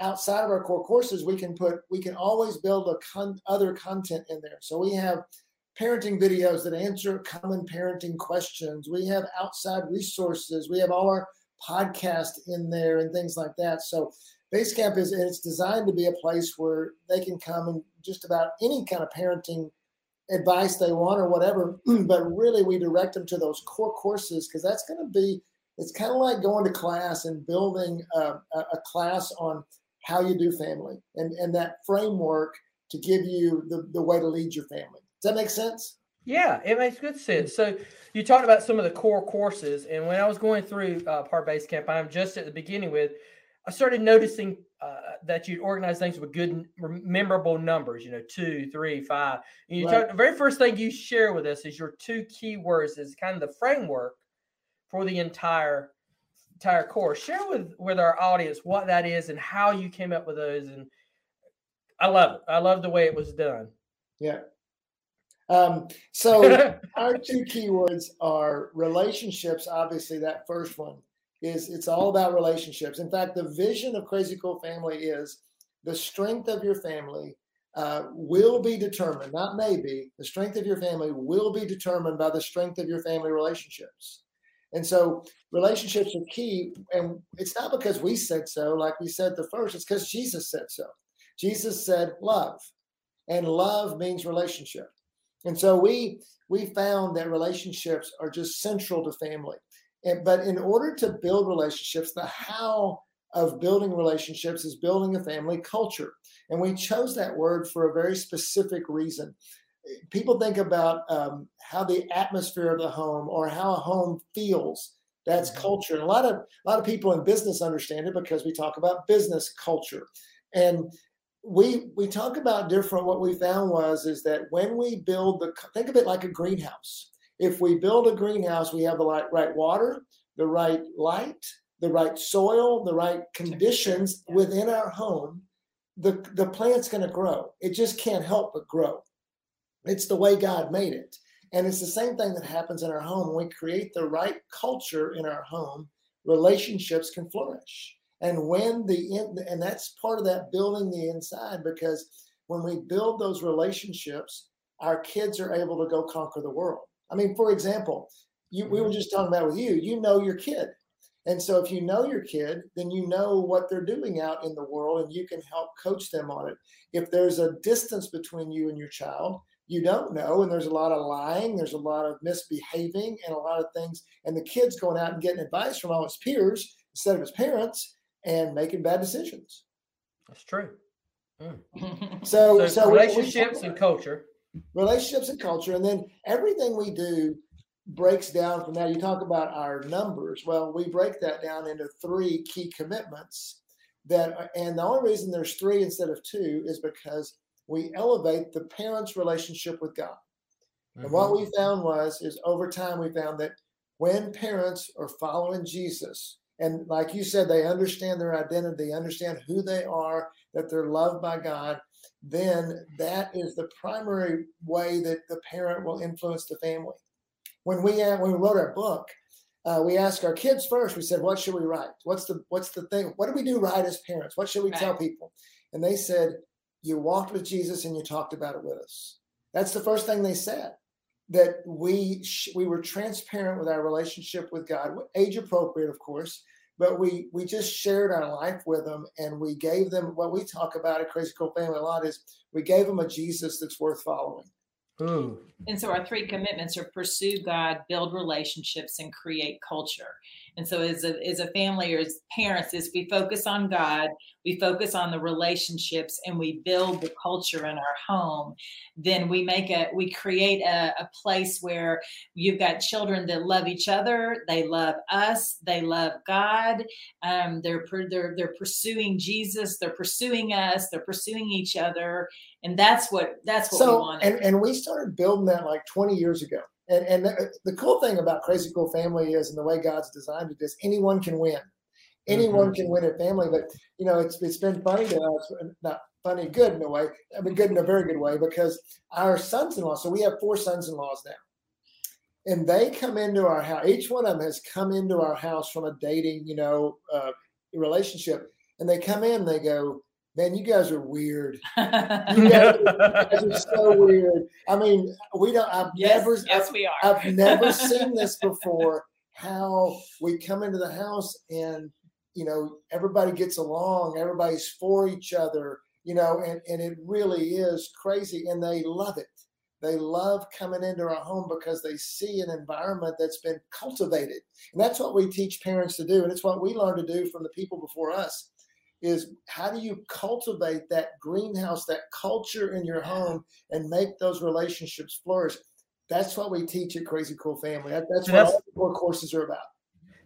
Speaker 4: outside of our core courses, we can put we can always build a con, other content in there. So we have parenting videos that answer common parenting questions. We have outside resources. We have all our podcast in there and things like that. So Basecamp is it's designed to be a place where they can come and just about any kind of parenting advice they want or whatever. (clears throat) but really, we direct them to those core courses because that's going to be it's kind of like going to class and building a, a, class on how you do family and and that framework to give you the, the way to lead your family. Does that make sense?
Speaker 2: Yeah, it makes good sense. So you talked about some of the core courses, and when I was going through uh, Part Basecamp, I'm just at the beginning with. I started noticing uh, that you organize things with good, memorable numbers. You know, two, three, five. And you
Speaker 4: Right.
Speaker 2: talk, the very first thing you share with us is your two key words is kind of the framework for the entire entire course. Share with with our audience what that is and how you came up with those. And I love it. I love the way it was done.
Speaker 4: Yeah. Um, so (laughs) our two keywords are relationships. Obviously, that first one is it's all about relationships. In fact, the vision of Crazy Cool Family is the strength of your family uh, will be determined, not maybe, the strength of your family will be determined by the strength of your family relationships. And so relationships are key. And it's not because we said so, like we said the first, it's because Jesus said so. Jesus said love, and love means relationship. And so we we found that relationships are just central to family. And but in order to build relationships, the how of building relationships is building a family culture. And we chose that word for a very specific reason. People think about um, how the atmosphere of the home or how a home feels. That's
Speaker 2: Mhm.
Speaker 4: culture. And a lot of a lot of people in business understand it because we talk about business culture. And we we talk about different what we found was is that when we build the think of it like a greenhouse if we build a greenhouse we have the right, right water the right light the right soil the right conditions within our home the the plant's going to grow. It just can't help but grow. It's the way God made it. And it's the same thing that happens in our home. When we create the right culture in our home, relationships can flourish. And when the and that's part of that building the inside because when we build those relationships, our kids are able to go conquer the world. I mean, for example, you, we were mm-hmm. just talking about with you, you know your kid. And so if you know your kid, then you know what they're doing out in the world and you can help coach them on it. If there's a distance between you and your child, you don't know. And there's a lot of lying, there's a lot of misbehaving, and a lot of things. And the kid's going out and getting advice from all his peers instead of his parents and making bad decisions.
Speaker 2: That's true.
Speaker 4: Mm. (laughs) So, so,
Speaker 2: so, relationships we, we, and culture.
Speaker 4: Relationships and culture. And then everything we do breaks down from that. You talk about our numbers. Well, we break that down into three key commitments. That and the only reason there's three instead of two is because we elevate the parent's relationship with God. Mm-hmm. And what we mm-hmm. found was is over time we found that when parents are following Jesus, and like you said, they understand their identity, understand who they are, that they're loved by God, then that is the primary way that the parent will influence the family. When we uh, when we wrote our book, uh, we asked our kids first. We said, "What should we write? What's the what's the thing? What do we do right as parents? What should we right. tell people?" And they said, "You walked with Jesus and you talked about it with us." That's the first thing they said. That we sh- we were transparent with our relationship with God, age appropriate, of course, but we we just shared our life with them and we gave them what we talk about at Crazy Cool Family a lot is we gave them a Jesus that's worth following.
Speaker 5: Ooh. And so our three commitments are pursue God, build relationships, and create culture. And so as a, as a family or as parents, is we focus on God, we focus on the relationships, and we build the culture in our home, then we make a we create a, a place where you've got children that love each other, they love us, they love God, um, they're they're they're pursuing Jesus, they're pursuing us, they're pursuing each other, and that's what that's what
Speaker 4: so,
Speaker 5: we want.
Speaker 4: And and we started building that like 20 years ago. And and the, the, cool thing about Crazy Cool Family is, and the way God's designed it is, anyone can win. Anyone mm-hmm. can win at family, but you know it's it's been funny to us, not funny, good in a way. I mean, good in a very good way because our sons-in-law. So we have four sons-in-laws now, and they come into our house. Each one of them has come into our house from a dating, you know, uh, relationship, and they come in, they go, man, you guys are weird. (laughs) You guys, you guys, are so (laughs) weird. I mean, we don't. I've
Speaker 5: yes,
Speaker 4: never.
Speaker 5: Yes,
Speaker 4: I've,
Speaker 5: we are.
Speaker 4: I've never (laughs) seen this before. How we come into the house and you know everybody gets along, everybody's for each other. You know, and and it really is crazy, and they love it. They love coming into our home because they see an environment that's been cultivated. And that's what we teach parents to do. And it's what we learn to do from the people before us is how do you cultivate that greenhouse, that culture in your home and make those relationships flourish? That's what we teach at Crazy Cool Family. That, that's what that's, all the core courses are about.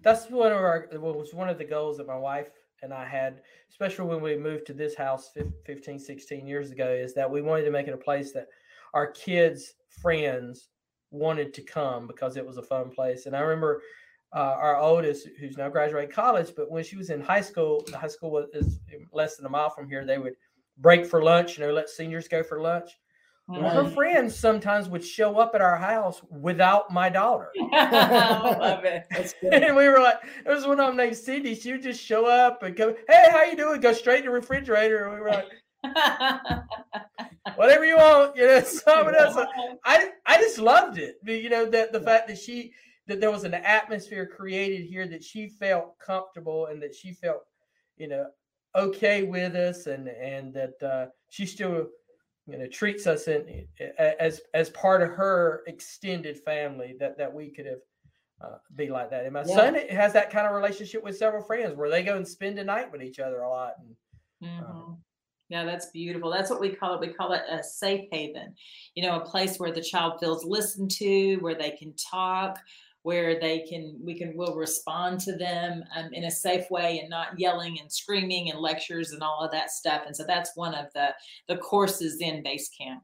Speaker 2: That's one of our was one of the goals that my wife and I had, especially when we moved to this house 15, 16 years ago, is that we wanted to make it a place that our kids' friends wanted to come because it was a fun place. And I remember uh, our oldest, who's now graduating college, but when she was in high school, the high school was is less than a mile from here. They would break for lunch, you know, let seniors go for lunch. Well, her friends sometimes would show up at our house without my daughter. (laughs)
Speaker 5: love it. (laughs)
Speaker 2: and we were like, there was one of them named Cindy. She would just show up and go, "Hey, how you doing?" Go straight to the refrigerator. And we were like, whatever you want, you know. (laughs) So I I just loved it. You know that the fact that she that there was an atmosphere created here that she felt comfortable and that she felt, you know, okay with us, and and that uh, she still, you know, treats us in as as part of her extended family. That that we could have. Uh, be like that. And my yeah. son has that kind of relationship with several friends where they go and spend a night with each other a lot. And,
Speaker 5: mm-hmm. um, yeah, that's beautiful. That's what we call it. We call it a safe haven, you know, a place where the child feels listened to, where they can talk, where they can we can will respond to them um, in a safe way and not yelling and screaming and lectures and all of that stuff and so that's one of the the courses in Basecamp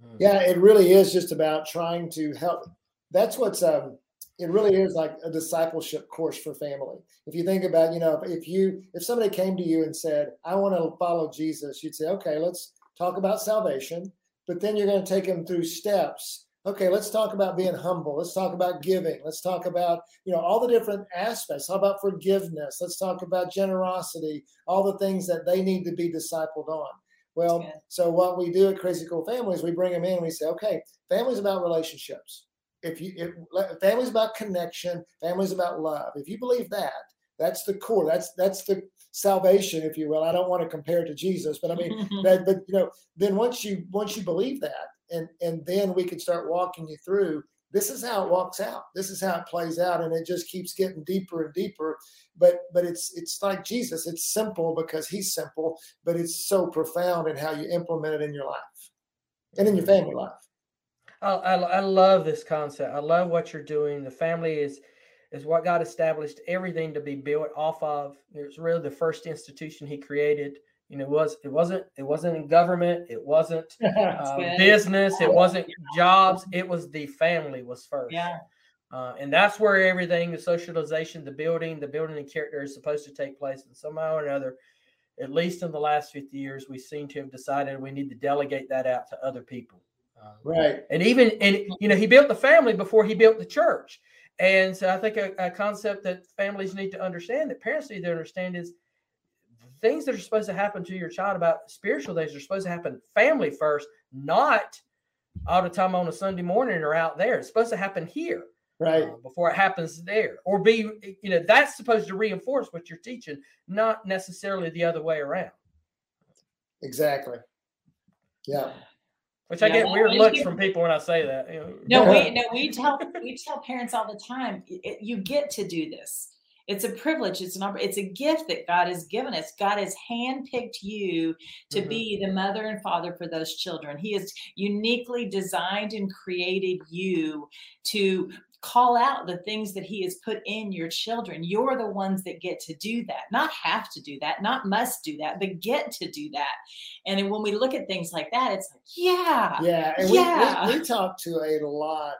Speaker 4: hmm. yeah it really is just about trying to help that's what's um it really is like a discipleship course for family. If you think about, you know, if you if somebody came to you and said, "I want to follow Jesus," you'd say, "Okay, let's talk about salvation." But then you're going to take them through steps. Okay, let's talk about being humble. Let's talk about giving. Let's talk about, you know, all the different aspects. How about forgiveness? Let's talk about generosity, all the things that they need to be discipled on. Well, so what we do at Crazy Cool Families, we bring them in and we say, okay, family's about relationships if you if family's about connection, family's about love. If you believe that, that's the core. That's that's the salvation, if you will. I don't want to compare it to Jesus, but I mean (laughs) that. But you know, then once you once you believe that, and and then we can start walking you through. This is how it walks out. This is how it plays out, and it just keeps getting deeper and deeper. But but it's it's like Jesus. It's simple because He's simple, but it's so profound in how you implement it in your life and in your family life.
Speaker 2: I, I, I love this concept. I love what you're doing. The family is is what God established everything to be built off of. It's really the first institution He created. You know, it was it wasn't it wasn't in government. It wasn't (laughs) uh, business. It wasn't jobs. It was the family was first.
Speaker 5: Yeah.
Speaker 2: Uh, and that's where everything, the socialization, the building, the building and character is supposed to take place. And somehow or another, at least in the last 50 years, we seem to have decided we need to delegate that out to other people.
Speaker 4: Um, right.
Speaker 2: And even and you know he built the family before he built the church. And so I think a, a concept that families need to understand, that parents need to understand, is things that are supposed to happen to your child about spiritual things are supposed to happen family first, not all the time on a Sunday morning or out there. It's supposed to happen here.
Speaker 4: Right. Uh,
Speaker 2: before it happens there. Or be, you know, that's supposed to reinforce what you're teaching, not necessarily the other way around.
Speaker 4: Exactly. Yeah.
Speaker 2: Which I get weird looks from people when I say that. You know.
Speaker 5: No, we (laughs) no we tell we tell parents all the time. It, you get to do this. It's a privilege. It's an it's a gift that God has given us. God has handpicked you to mm-hmm. be the mother and father for those children. He has uniquely designed and created you to call out the things that he has put in your children. You're the ones that get to do that, not have to do that, not must do that, but get to do that. And when we look at things like that, it's like, yeah.
Speaker 4: Yeah. And yeah. We, we, we talk to a lot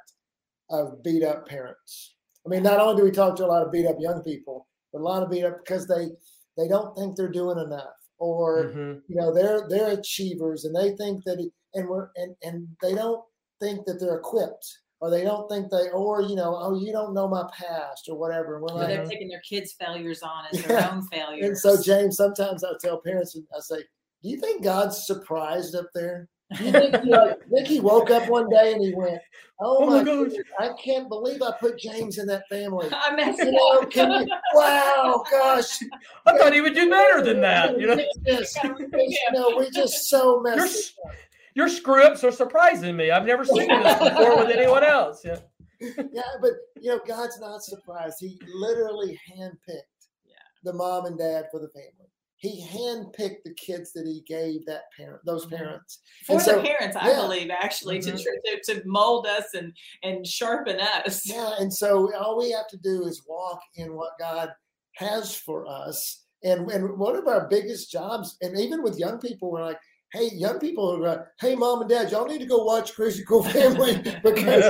Speaker 4: of beat up parents. I mean, not only do we talk to a lot of beat up young people, but a lot of beat up because they they don't think they're doing enough or mm-hmm. you know they're they're achievers and they think that it, and we're and and they don't think that they're equipped or they don't think they, or you know, oh, you don't know my past or whatever.
Speaker 5: Well, like, they're taking their kids' failures on as (laughs) their own failures.
Speaker 4: And so, James, sometimes I tell parents, I say, "Do you think God's surprised up there? Do you think, you know, think he woke up one day and he went, "Oh, oh my gosh, I can't believe I put James in that family." (laughs)
Speaker 5: I messed you know,
Speaker 4: can you, wow, gosh,
Speaker 2: I thought he would do better than that. You know,
Speaker 4: you know, we just so messed up.
Speaker 2: your scripts are surprising me. I've never seen this before with anyone else. Yeah.
Speaker 4: yeah, but you know, God's not surprised. He literally handpicked yeah. the mom and dad for the family. He handpicked the kids that he gave that parent, those mm-hmm. parents.
Speaker 5: For so, the parents, I yeah. believe, actually, mm-hmm. to, to mold us and and sharpen us.
Speaker 4: Yeah, and so all we have to do is walk in what God has for us. And and one of our biggest jobs, and even with young people, we're like, hey, young people hey, mom and dad, y'all need to go watch Crazy Cool (laughs) Family because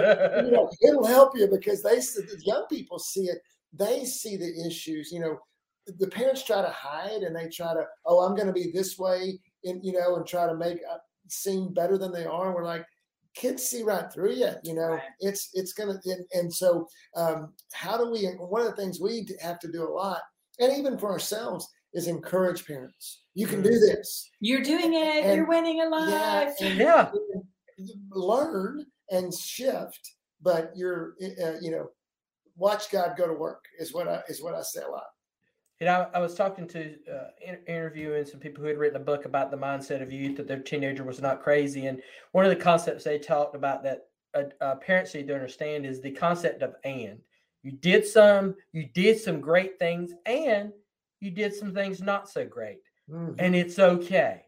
Speaker 4: you know (laughs) it'll help you because they the young people see it, they see the issues. You know, the parents try to hide and they try to, oh, I'm going to be this way, and you know, and try to make uh, seem better than they are. And we're like, kids see right through you. You know, it's it's gonna, and, and so um, how do we? One of the things we have to do a lot, and even for ourselves, is encourage parents you can do this.
Speaker 5: You're doing it. And, You're winning a life.
Speaker 2: Yeah, yeah.
Speaker 4: Learn and shift, but you're, uh, you know, watch God go to work is what I is what I say a lot.
Speaker 2: You know, I was talking to uh, interviewing some people who had written a book about the mindset of youth that their teenager was not crazy, and one of the concepts they talked about that uh, uh, parents need to understand is the concept of and. You did some, you did some great things, and you did some things not so great. Mm-hmm. And it's okay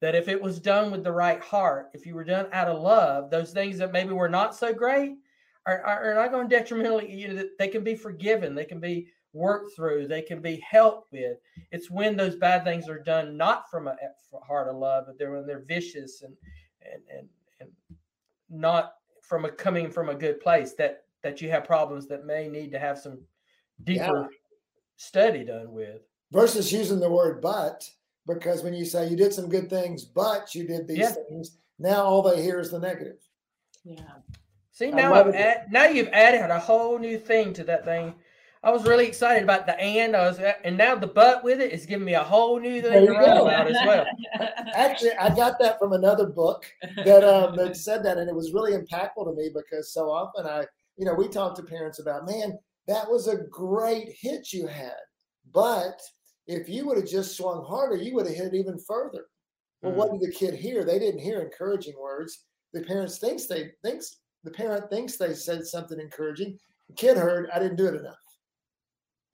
Speaker 2: that if it was done with the right heart, if you were done out of love, those things that maybe were not so great are, are, are not going to detrimentally, you know, they can be forgiven, they can be worked through, they can be helped with. It's when those bad things are done not from a heart of love, but they're when they're vicious and and and, and not from a coming from a good place that that you have problems that may need to have some deeper study done with.
Speaker 4: versus using the word but because when you say you did some good things but you did these
Speaker 2: Yeah.
Speaker 4: things now all they hear is the negative
Speaker 5: Yeah.
Speaker 2: See now I've
Speaker 4: it.
Speaker 2: add, now you've added a whole new thing to that thing. I was really excited about the and. I was and now the but with it is giving me a whole new thing to write about as well. (laughs)
Speaker 4: actually i got that from another book that um that said that and it was really impactful to me because so often i you know we talk to parents about man that was a great hit you had but if you would have just swung harder you would have hit it even further. Well what did the kid hear? They didn't hear encouraging words. The parents thinks they thinks the parent thinks they said something encouraging. The kid heard i didn't do it enough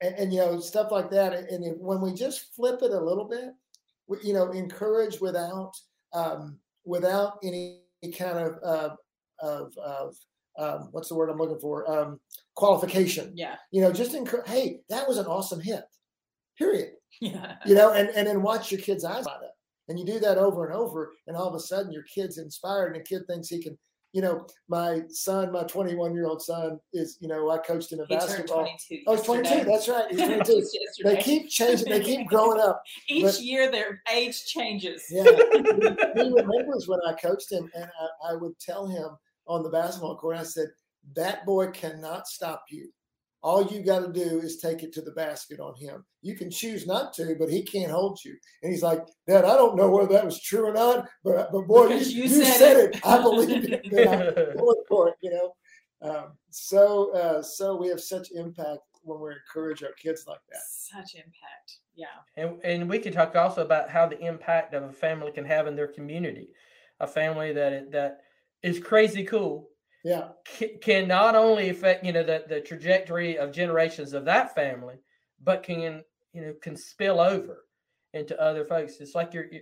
Speaker 4: and, and you know stuff like that and, if- when we just flip it a little bit we- you know encourage without um, without any kind of uh, of, of um, what's the word I'm looking for um, qualification.
Speaker 5: yeah.
Speaker 4: You know, just encourage. Hey, that was an awesome hit. Period. (laughs)
Speaker 5: Yeah.
Speaker 4: You know, and and then watch your kid's eyes light up, and you do that over and over, and all of a sudden your kid's inspired, and the kid thinks he can. You know, my son, my 21 year old son, is you know I coached him in
Speaker 5: He
Speaker 4: basketball.
Speaker 5: 22.
Speaker 4: Oh, he's 22. That's right. He's 22. (laughs) They keep changing. They keep growing up. (laughs)
Speaker 5: Each
Speaker 4: but-
Speaker 5: year their age changes.
Speaker 4: Yeah, he remembers when I coached him, and I, I would tell him on the basketball court, I said, "That boy cannot stop you. All you got to do is take it to the basket on him. You can choose not to, but he can't hold you." And he's like, "Dad, I don't know whether that was true or not, but but boy, you,
Speaker 5: Because
Speaker 4: you,
Speaker 5: you
Speaker 4: said,
Speaker 5: said
Speaker 4: it.
Speaker 5: it."
Speaker 4: I believe it. (laughs) And I'm going for it. You know." Um, so uh, so we have such impact when we encourage our kids like that.
Speaker 5: Such impact. Yeah.
Speaker 2: And and we could talk also about how the impact of a family can have in their community. A family that that is crazy cool
Speaker 4: Yeah,
Speaker 2: ca- can not only affect you know the, the trajectory of generations of that family, but can you know can spill over into other folks. It's like you're, you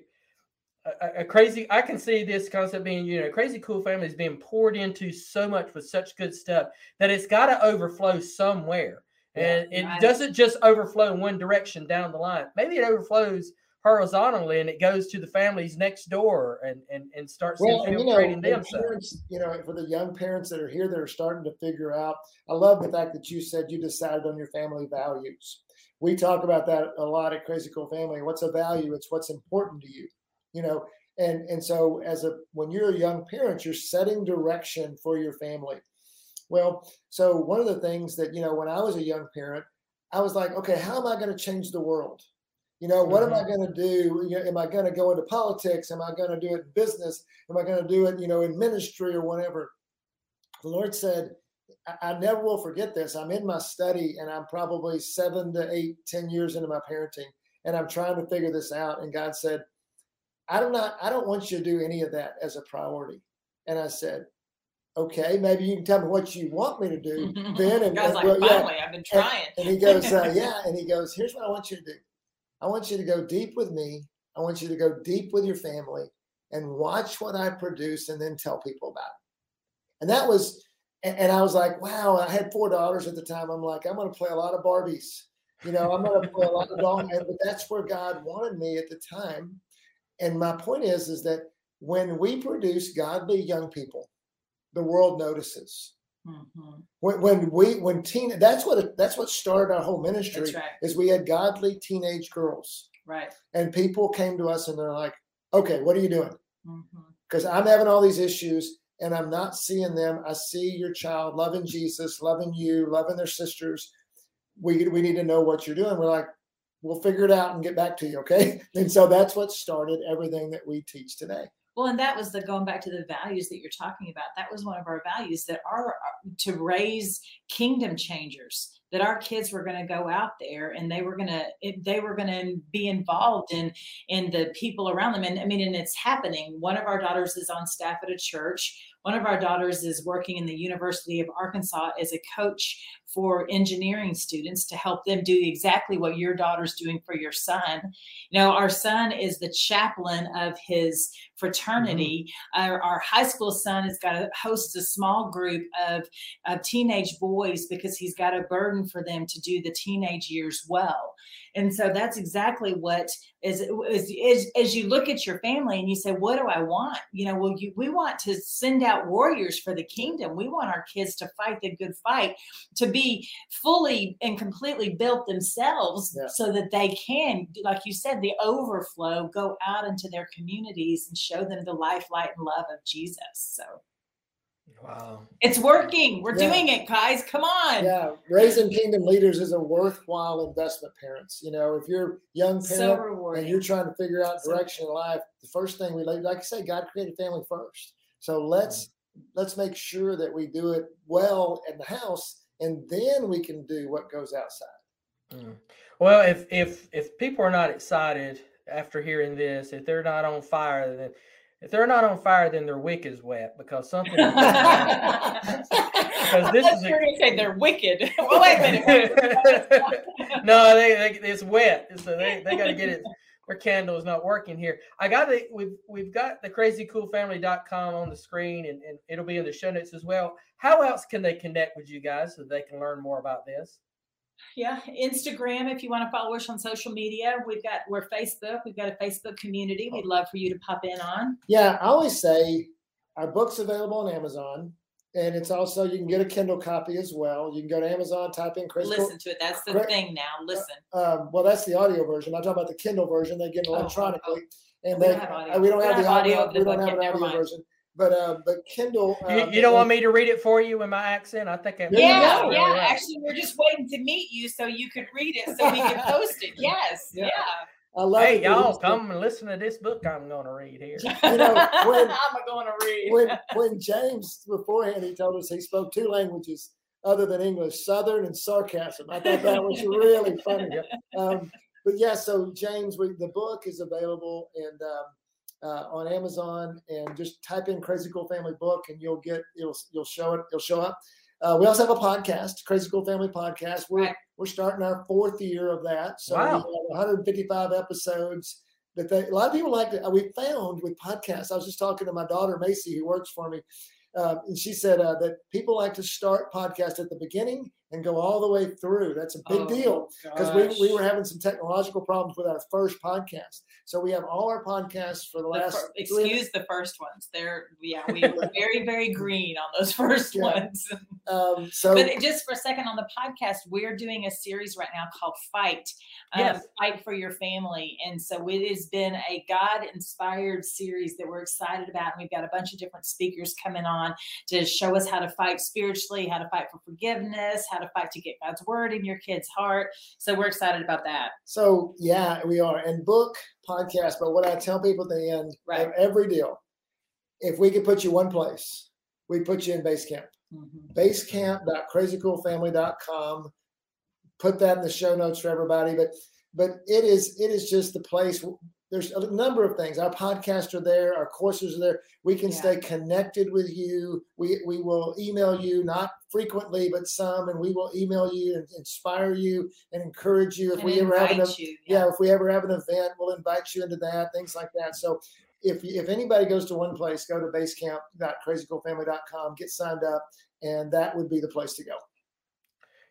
Speaker 2: a, a- crazy. I can see this concept being you know crazy cool family is being poured into so much with such good stuff that it's got to overflow somewhere,
Speaker 4: Yeah,
Speaker 2: and it
Speaker 5: right.
Speaker 2: doesn't just overflow in one direction down the line. Maybe it overflows horizontally and it goes to the families next door and and and starts
Speaker 4: Well, and you know,
Speaker 2: infiltrating them.
Speaker 4: parents, you know, for the young parents that are here that are starting to figure out, I love the fact that you said you decided on your family values. We talk about that a lot at Crazy Cool Family. What's a value? It's what's important to you, you know. And and so as a when you're a young parent, you're setting direction for your family. Well, so one of the things that you know, when I was a young parent, I was like, okay, how am I going to change the world? You know, what am I going to do? You know, am I going to go into politics? Am I going to do it in business? Am I going to do it, you know, in ministry or whatever? The Lord said, I, I never will forget this. I'm in my study and I'm probably seven to eight, ten years into my parenting, and I'm trying to figure this out. And God said, I do not, I don't want you to do any of that as a priority. And I said, Okay, maybe you can tell me what you want me to do (laughs) then. And,
Speaker 5: God's
Speaker 4: and-
Speaker 5: like,
Speaker 4: well, yeah.
Speaker 5: finally, I've been trying.
Speaker 4: And he goes, (laughs) uh, yeah. And he goes, here's what I want you to do. I want you to go deep with me. I want you to go deep with your family and watch what I produce and then tell people about it. And that was, and, I was like, wow, I had four daughters at the time. I'm like, I'm going to play a lot of Barbies. You know, I'm going to play a lot of dolls, But that's where God wanted me at the time. And my point is, is that when we produce godly young people, the world notices
Speaker 5: Mhm.
Speaker 4: when, when we when teen that's what that's what started our whole ministry
Speaker 5: right.
Speaker 4: is we had godly teenage girls.
Speaker 5: Right.
Speaker 4: and people came to us and they're like okay what are you doing? Because i'm having all these issues and i'm not seeing them. I see your child loving jesus loving you loving their sisters. We we need to know what you're doing. We're like we'll figure it out and get back to you okay? (laughs) And so that's what started everything that we teach today
Speaker 5: Well, and that was the going back to the values that you're talking about. That was one of our values that are uh, to raise kingdom changers. That our kids were going to go out there and they were going to they were going to be involved in in the people around them. And I mean, and it's happening. One of our daughters is on staff at a church. One of our daughters is working in the University of Arkansas as a coach for engineering students to help them do exactly what your daughter's doing for your son. You know, our son is the chaplain of his fraternity. Mm-hmm. Our, our high school son has got to host a small group of, of teenage boys because he's got a burden for them to do the teenage years well. And so that's exactly what is, is, is as you look at your family and you say, what do I want? You know, well, you, we want to send out warriors for the kingdom. We want our kids to fight the good fight, to be fully and completely built themselves
Speaker 4: Yeah.
Speaker 5: so that they can, like you said, the overflow go out into their communities and show them the life, light, and love of Jesus. So
Speaker 2: Wow.
Speaker 5: it's working. We're
Speaker 4: Yeah.
Speaker 5: doing it, guys. Come on.
Speaker 4: Yeah, raising kingdom leaders is a worthwhile investment, parents. You know, if you're young
Speaker 5: So
Speaker 4: parent
Speaker 5: rewarding.
Speaker 4: and you're trying to figure out
Speaker 5: So-
Speaker 4: direction in life, the first thing we like, like I say, God created family first. So let's mm. let's make sure that we do it well in the house, and then we can do what goes outside.
Speaker 2: Mm. Well, if if if people are not excited after hearing this, if they're not on fire, then if they're not on fire, then their wick is wet because something.
Speaker 5: Because (laughs)
Speaker 2: this is a-
Speaker 5: you're gonna say they're wicked. (laughs) well, wait a minute. (laughs)
Speaker 2: no, they, they it's wet, so they, they got to get it. Their candle is not working here. I got it. We've we've got the crazycoolfamily.com on the screen, and, and it'll be in the show notes as well. How else can they connect with you guys so they can learn more about this?
Speaker 5: yeah, Instagram. If you want to follow us on social media, we've got we're Facebook. We've got a Facebook community. We'd love for you to pop in on.
Speaker 4: Yeah, I always say our book's available on Amazon, and it's also you can get a Kindle copy as well. You can go to Amazon, type in Chris.
Speaker 5: Listen to it. That's the
Speaker 4: Great.
Speaker 5: thing now. Listen.
Speaker 4: Um, well, that's the audio version. I'm talking about the Kindle version. They get it
Speaker 5: Oh, oh,
Speaker 4: electronically, and
Speaker 5: We
Speaker 4: they
Speaker 5: don't have
Speaker 4: uh, we don't have the audio.
Speaker 5: of the
Speaker 4: we don't have an audio
Speaker 5: mind.
Speaker 4: version. But uh, but Kindle.
Speaker 2: You,
Speaker 4: uh,
Speaker 2: you don't want me to read it for you in my accent? I think it.
Speaker 4: Yeah,
Speaker 5: Yeah,
Speaker 4: you
Speaker 5: yeah.
Speaker 4: go.
Speaker 5: Actually, we're just waiting to meet you so you could read it so we can post it. (laughs) Yes.
Speaker 4: Yeah.
Speaker 5: Yeah.
Speaker 4: I love
Speaker 2: Hey
Speaker 4: it.
Speaker 2: y'all, come and listen to this book I'm going to read here. (laughs)
Speaker 4: You know, (laughs) when-
Speaker 5: I'm going to read.
Speaker 4: when (laughs) when James beforehand he told us he spoke two languages other than English, Southern and sarcasm. I thought that was really funny. Um, but yeah, so James, we, the book is available and um, uh, on Amazon, and just type in "Crazy Cool Family Book" and you'll get you'll you'll show it. You'll show up. Uh, we also have a podcast, Crazy Cool Family Podcast. We're
Speaker 5: Right.
Speaker 4: we're starting our fourth year of that, so
Speaker 2: Wow.
Speaker 4: we have 155 episodes. That they, a lot of people like to. We found with podcasts. I was just talking to my daughter Macy, who works for me, uh, and she said uh, that people like to start podcasts at the beginning and go all the way through. That's a big
Speaker 5: Oh,
Speaker 4: deal because we, we were having some technological problems with our first podcast. So we have all our podcasts for the
Speaker 5: The
Speaker 4: last.
Speaker 5: fir- excuse the first ones. They're yeah, we (laughs) were very very green on those first
Speaker 4: Yeah.
Speaker 5: ones. (laughs)
Speaker 4: Um, so
Speaker 5: But just for a second on the podcast, we're doing a series right now called Fight. Um,
Speaker 2: Yes.
Speaker 5: Fight for your family. And so it has been a God inspired series that we're excited about. And we've got a bunch of different speakers coming on to show us how to fight spiritually, how to fight for forgiveness, how to fight to get God's word in your kid's heart. So we're excited about that.
Speaker 4: so yeah, we are and book podcast. But what I tell people at the end
Speaker 5: Right.
Speaker 4: of every deal, if we could put you one place, we put you in Basecamp. Mm-hmm. basecamp.crazycoolfamily.com. Put that in the show notes for everybody. But but it is it is just the place. There's a number of things. Our podcasts are there. Our courses are there. We can
Speaker 5: Yeah.
Speaker 4: stay connected with you. We we will email you not frequently, but some, and we will email you and inspire you and encourage you. If
Speaker 5: And
Speaker 4: we ever have an
Speaker 5: invite you.
Speaker 4: yeah, if we ever have an event, we'll invite you into that, things like that. So if if anybody goes to one place, go to basecamp.crazycoolfamily.com, get signed up, and that would be the place to go.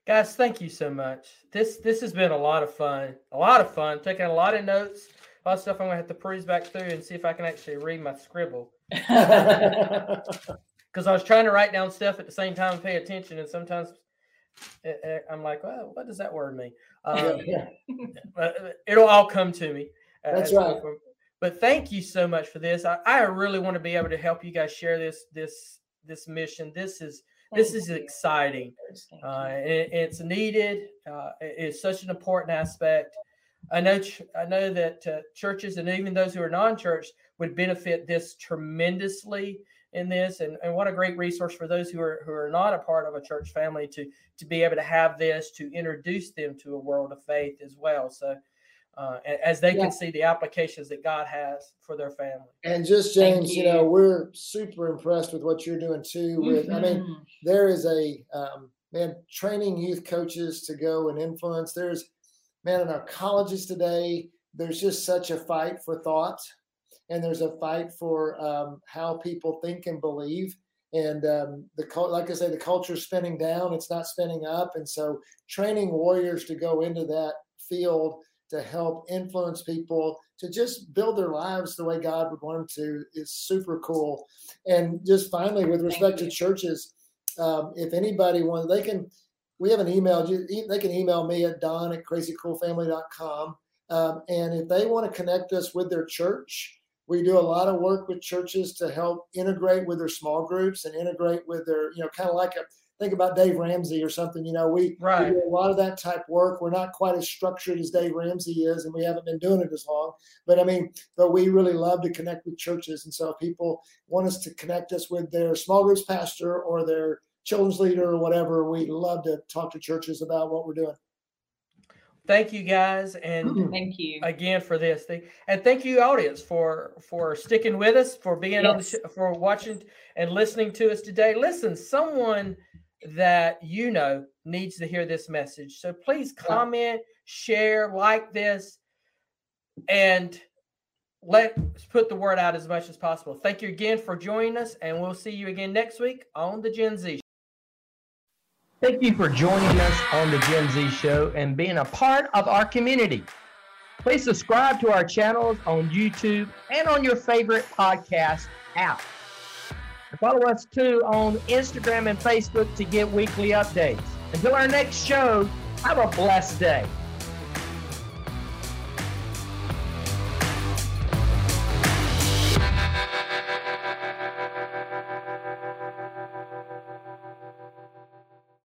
Speaker 2: Guys, thank you so much. This this has been a lot of fun. A lot of fun. Taking a lot of notes. Of stuff I'm gonna have to peruse back through and see if I can actually read my scribble. (laughs) Because I was trying to write down stuff at the same time and pay attention, and sometimes eh, eh, I'm like, well, what does that word mean? (laughs) Um, but uh, it'll all come to me. uh,
Speaker 4: That's
Speaker 2: as we go
Speaker 4: right.
Speaker 2: But thank you so much for this. I, I really want to be able to help you guys share this this this mission. This is this is
Speaker 5: you.
Speaker 2: exciting. Uh, it, it's needed. Uh, it- it's such an important aspect. I know. I know that uh, churches and even those who are non-church would benefit this tremendously in this, and, and what a great resource for those who are who are not a part of a church family to to be able to have this to introduce them to a world of faith as well. So, uh, as they
Speaker 4: Yeah.
Speaker 2: can see the applications that God has for their family.
Speaker 4: and just James, you. know, we're super impressed with what you're doing too. With I mean,
Speaker 5: Mhm.
Speaker 4: there is a um, man training youth coaches to go and influence. There's man in our colleges today. There's just such a fight for thought, and there's a fight for um, how people think and believe. And um, the like I say, the culture is spinning down; it's not spinning up. And so, training warriors to go into that field to help influence people to just build their lives the way God would want them to is super cool. And just finally, with respect to churches, um, if anybody wants, they can. We have an email. They can email me at don at crazycoolfamily.com. Um, and if they want to connect us with their church, we do a lot of work with churches to help integrate with their small groups and integrate with their, you know, kind of like a think about Dave Ramsey or something. You know, we, right. we do a lot of that type work. We're not quite as structured as Dave Ramsey is, and we haven't been doing it as long. But I mean, but we really love to connect with churches, and so if people want us to connect us with their small groups pastor or their children's leader or whatever, we love to talk to churches about what we're doing.
Speaker 2: Thank you guys, and mm-hmm.
Speaker 5: thank you
Speaker 2: again for this thing, and thank you audience for for sticking with us, for being yes. on the sh- for watching and listening to us today. Listen, someone that you know needs to hear this message. So please comment, share, like this, and let's put the word out as much as possible. Thank you again for joining us, and we'll see you again next week on the Gen Z. Thank you for joining us on the Gen Z Show and being a part of our community. Please subscribe to our channels on YouTube and on your favorite podcast app. Follow us too on Instagram and Facebook to get weekly updates. Until our next show, have a blessed day.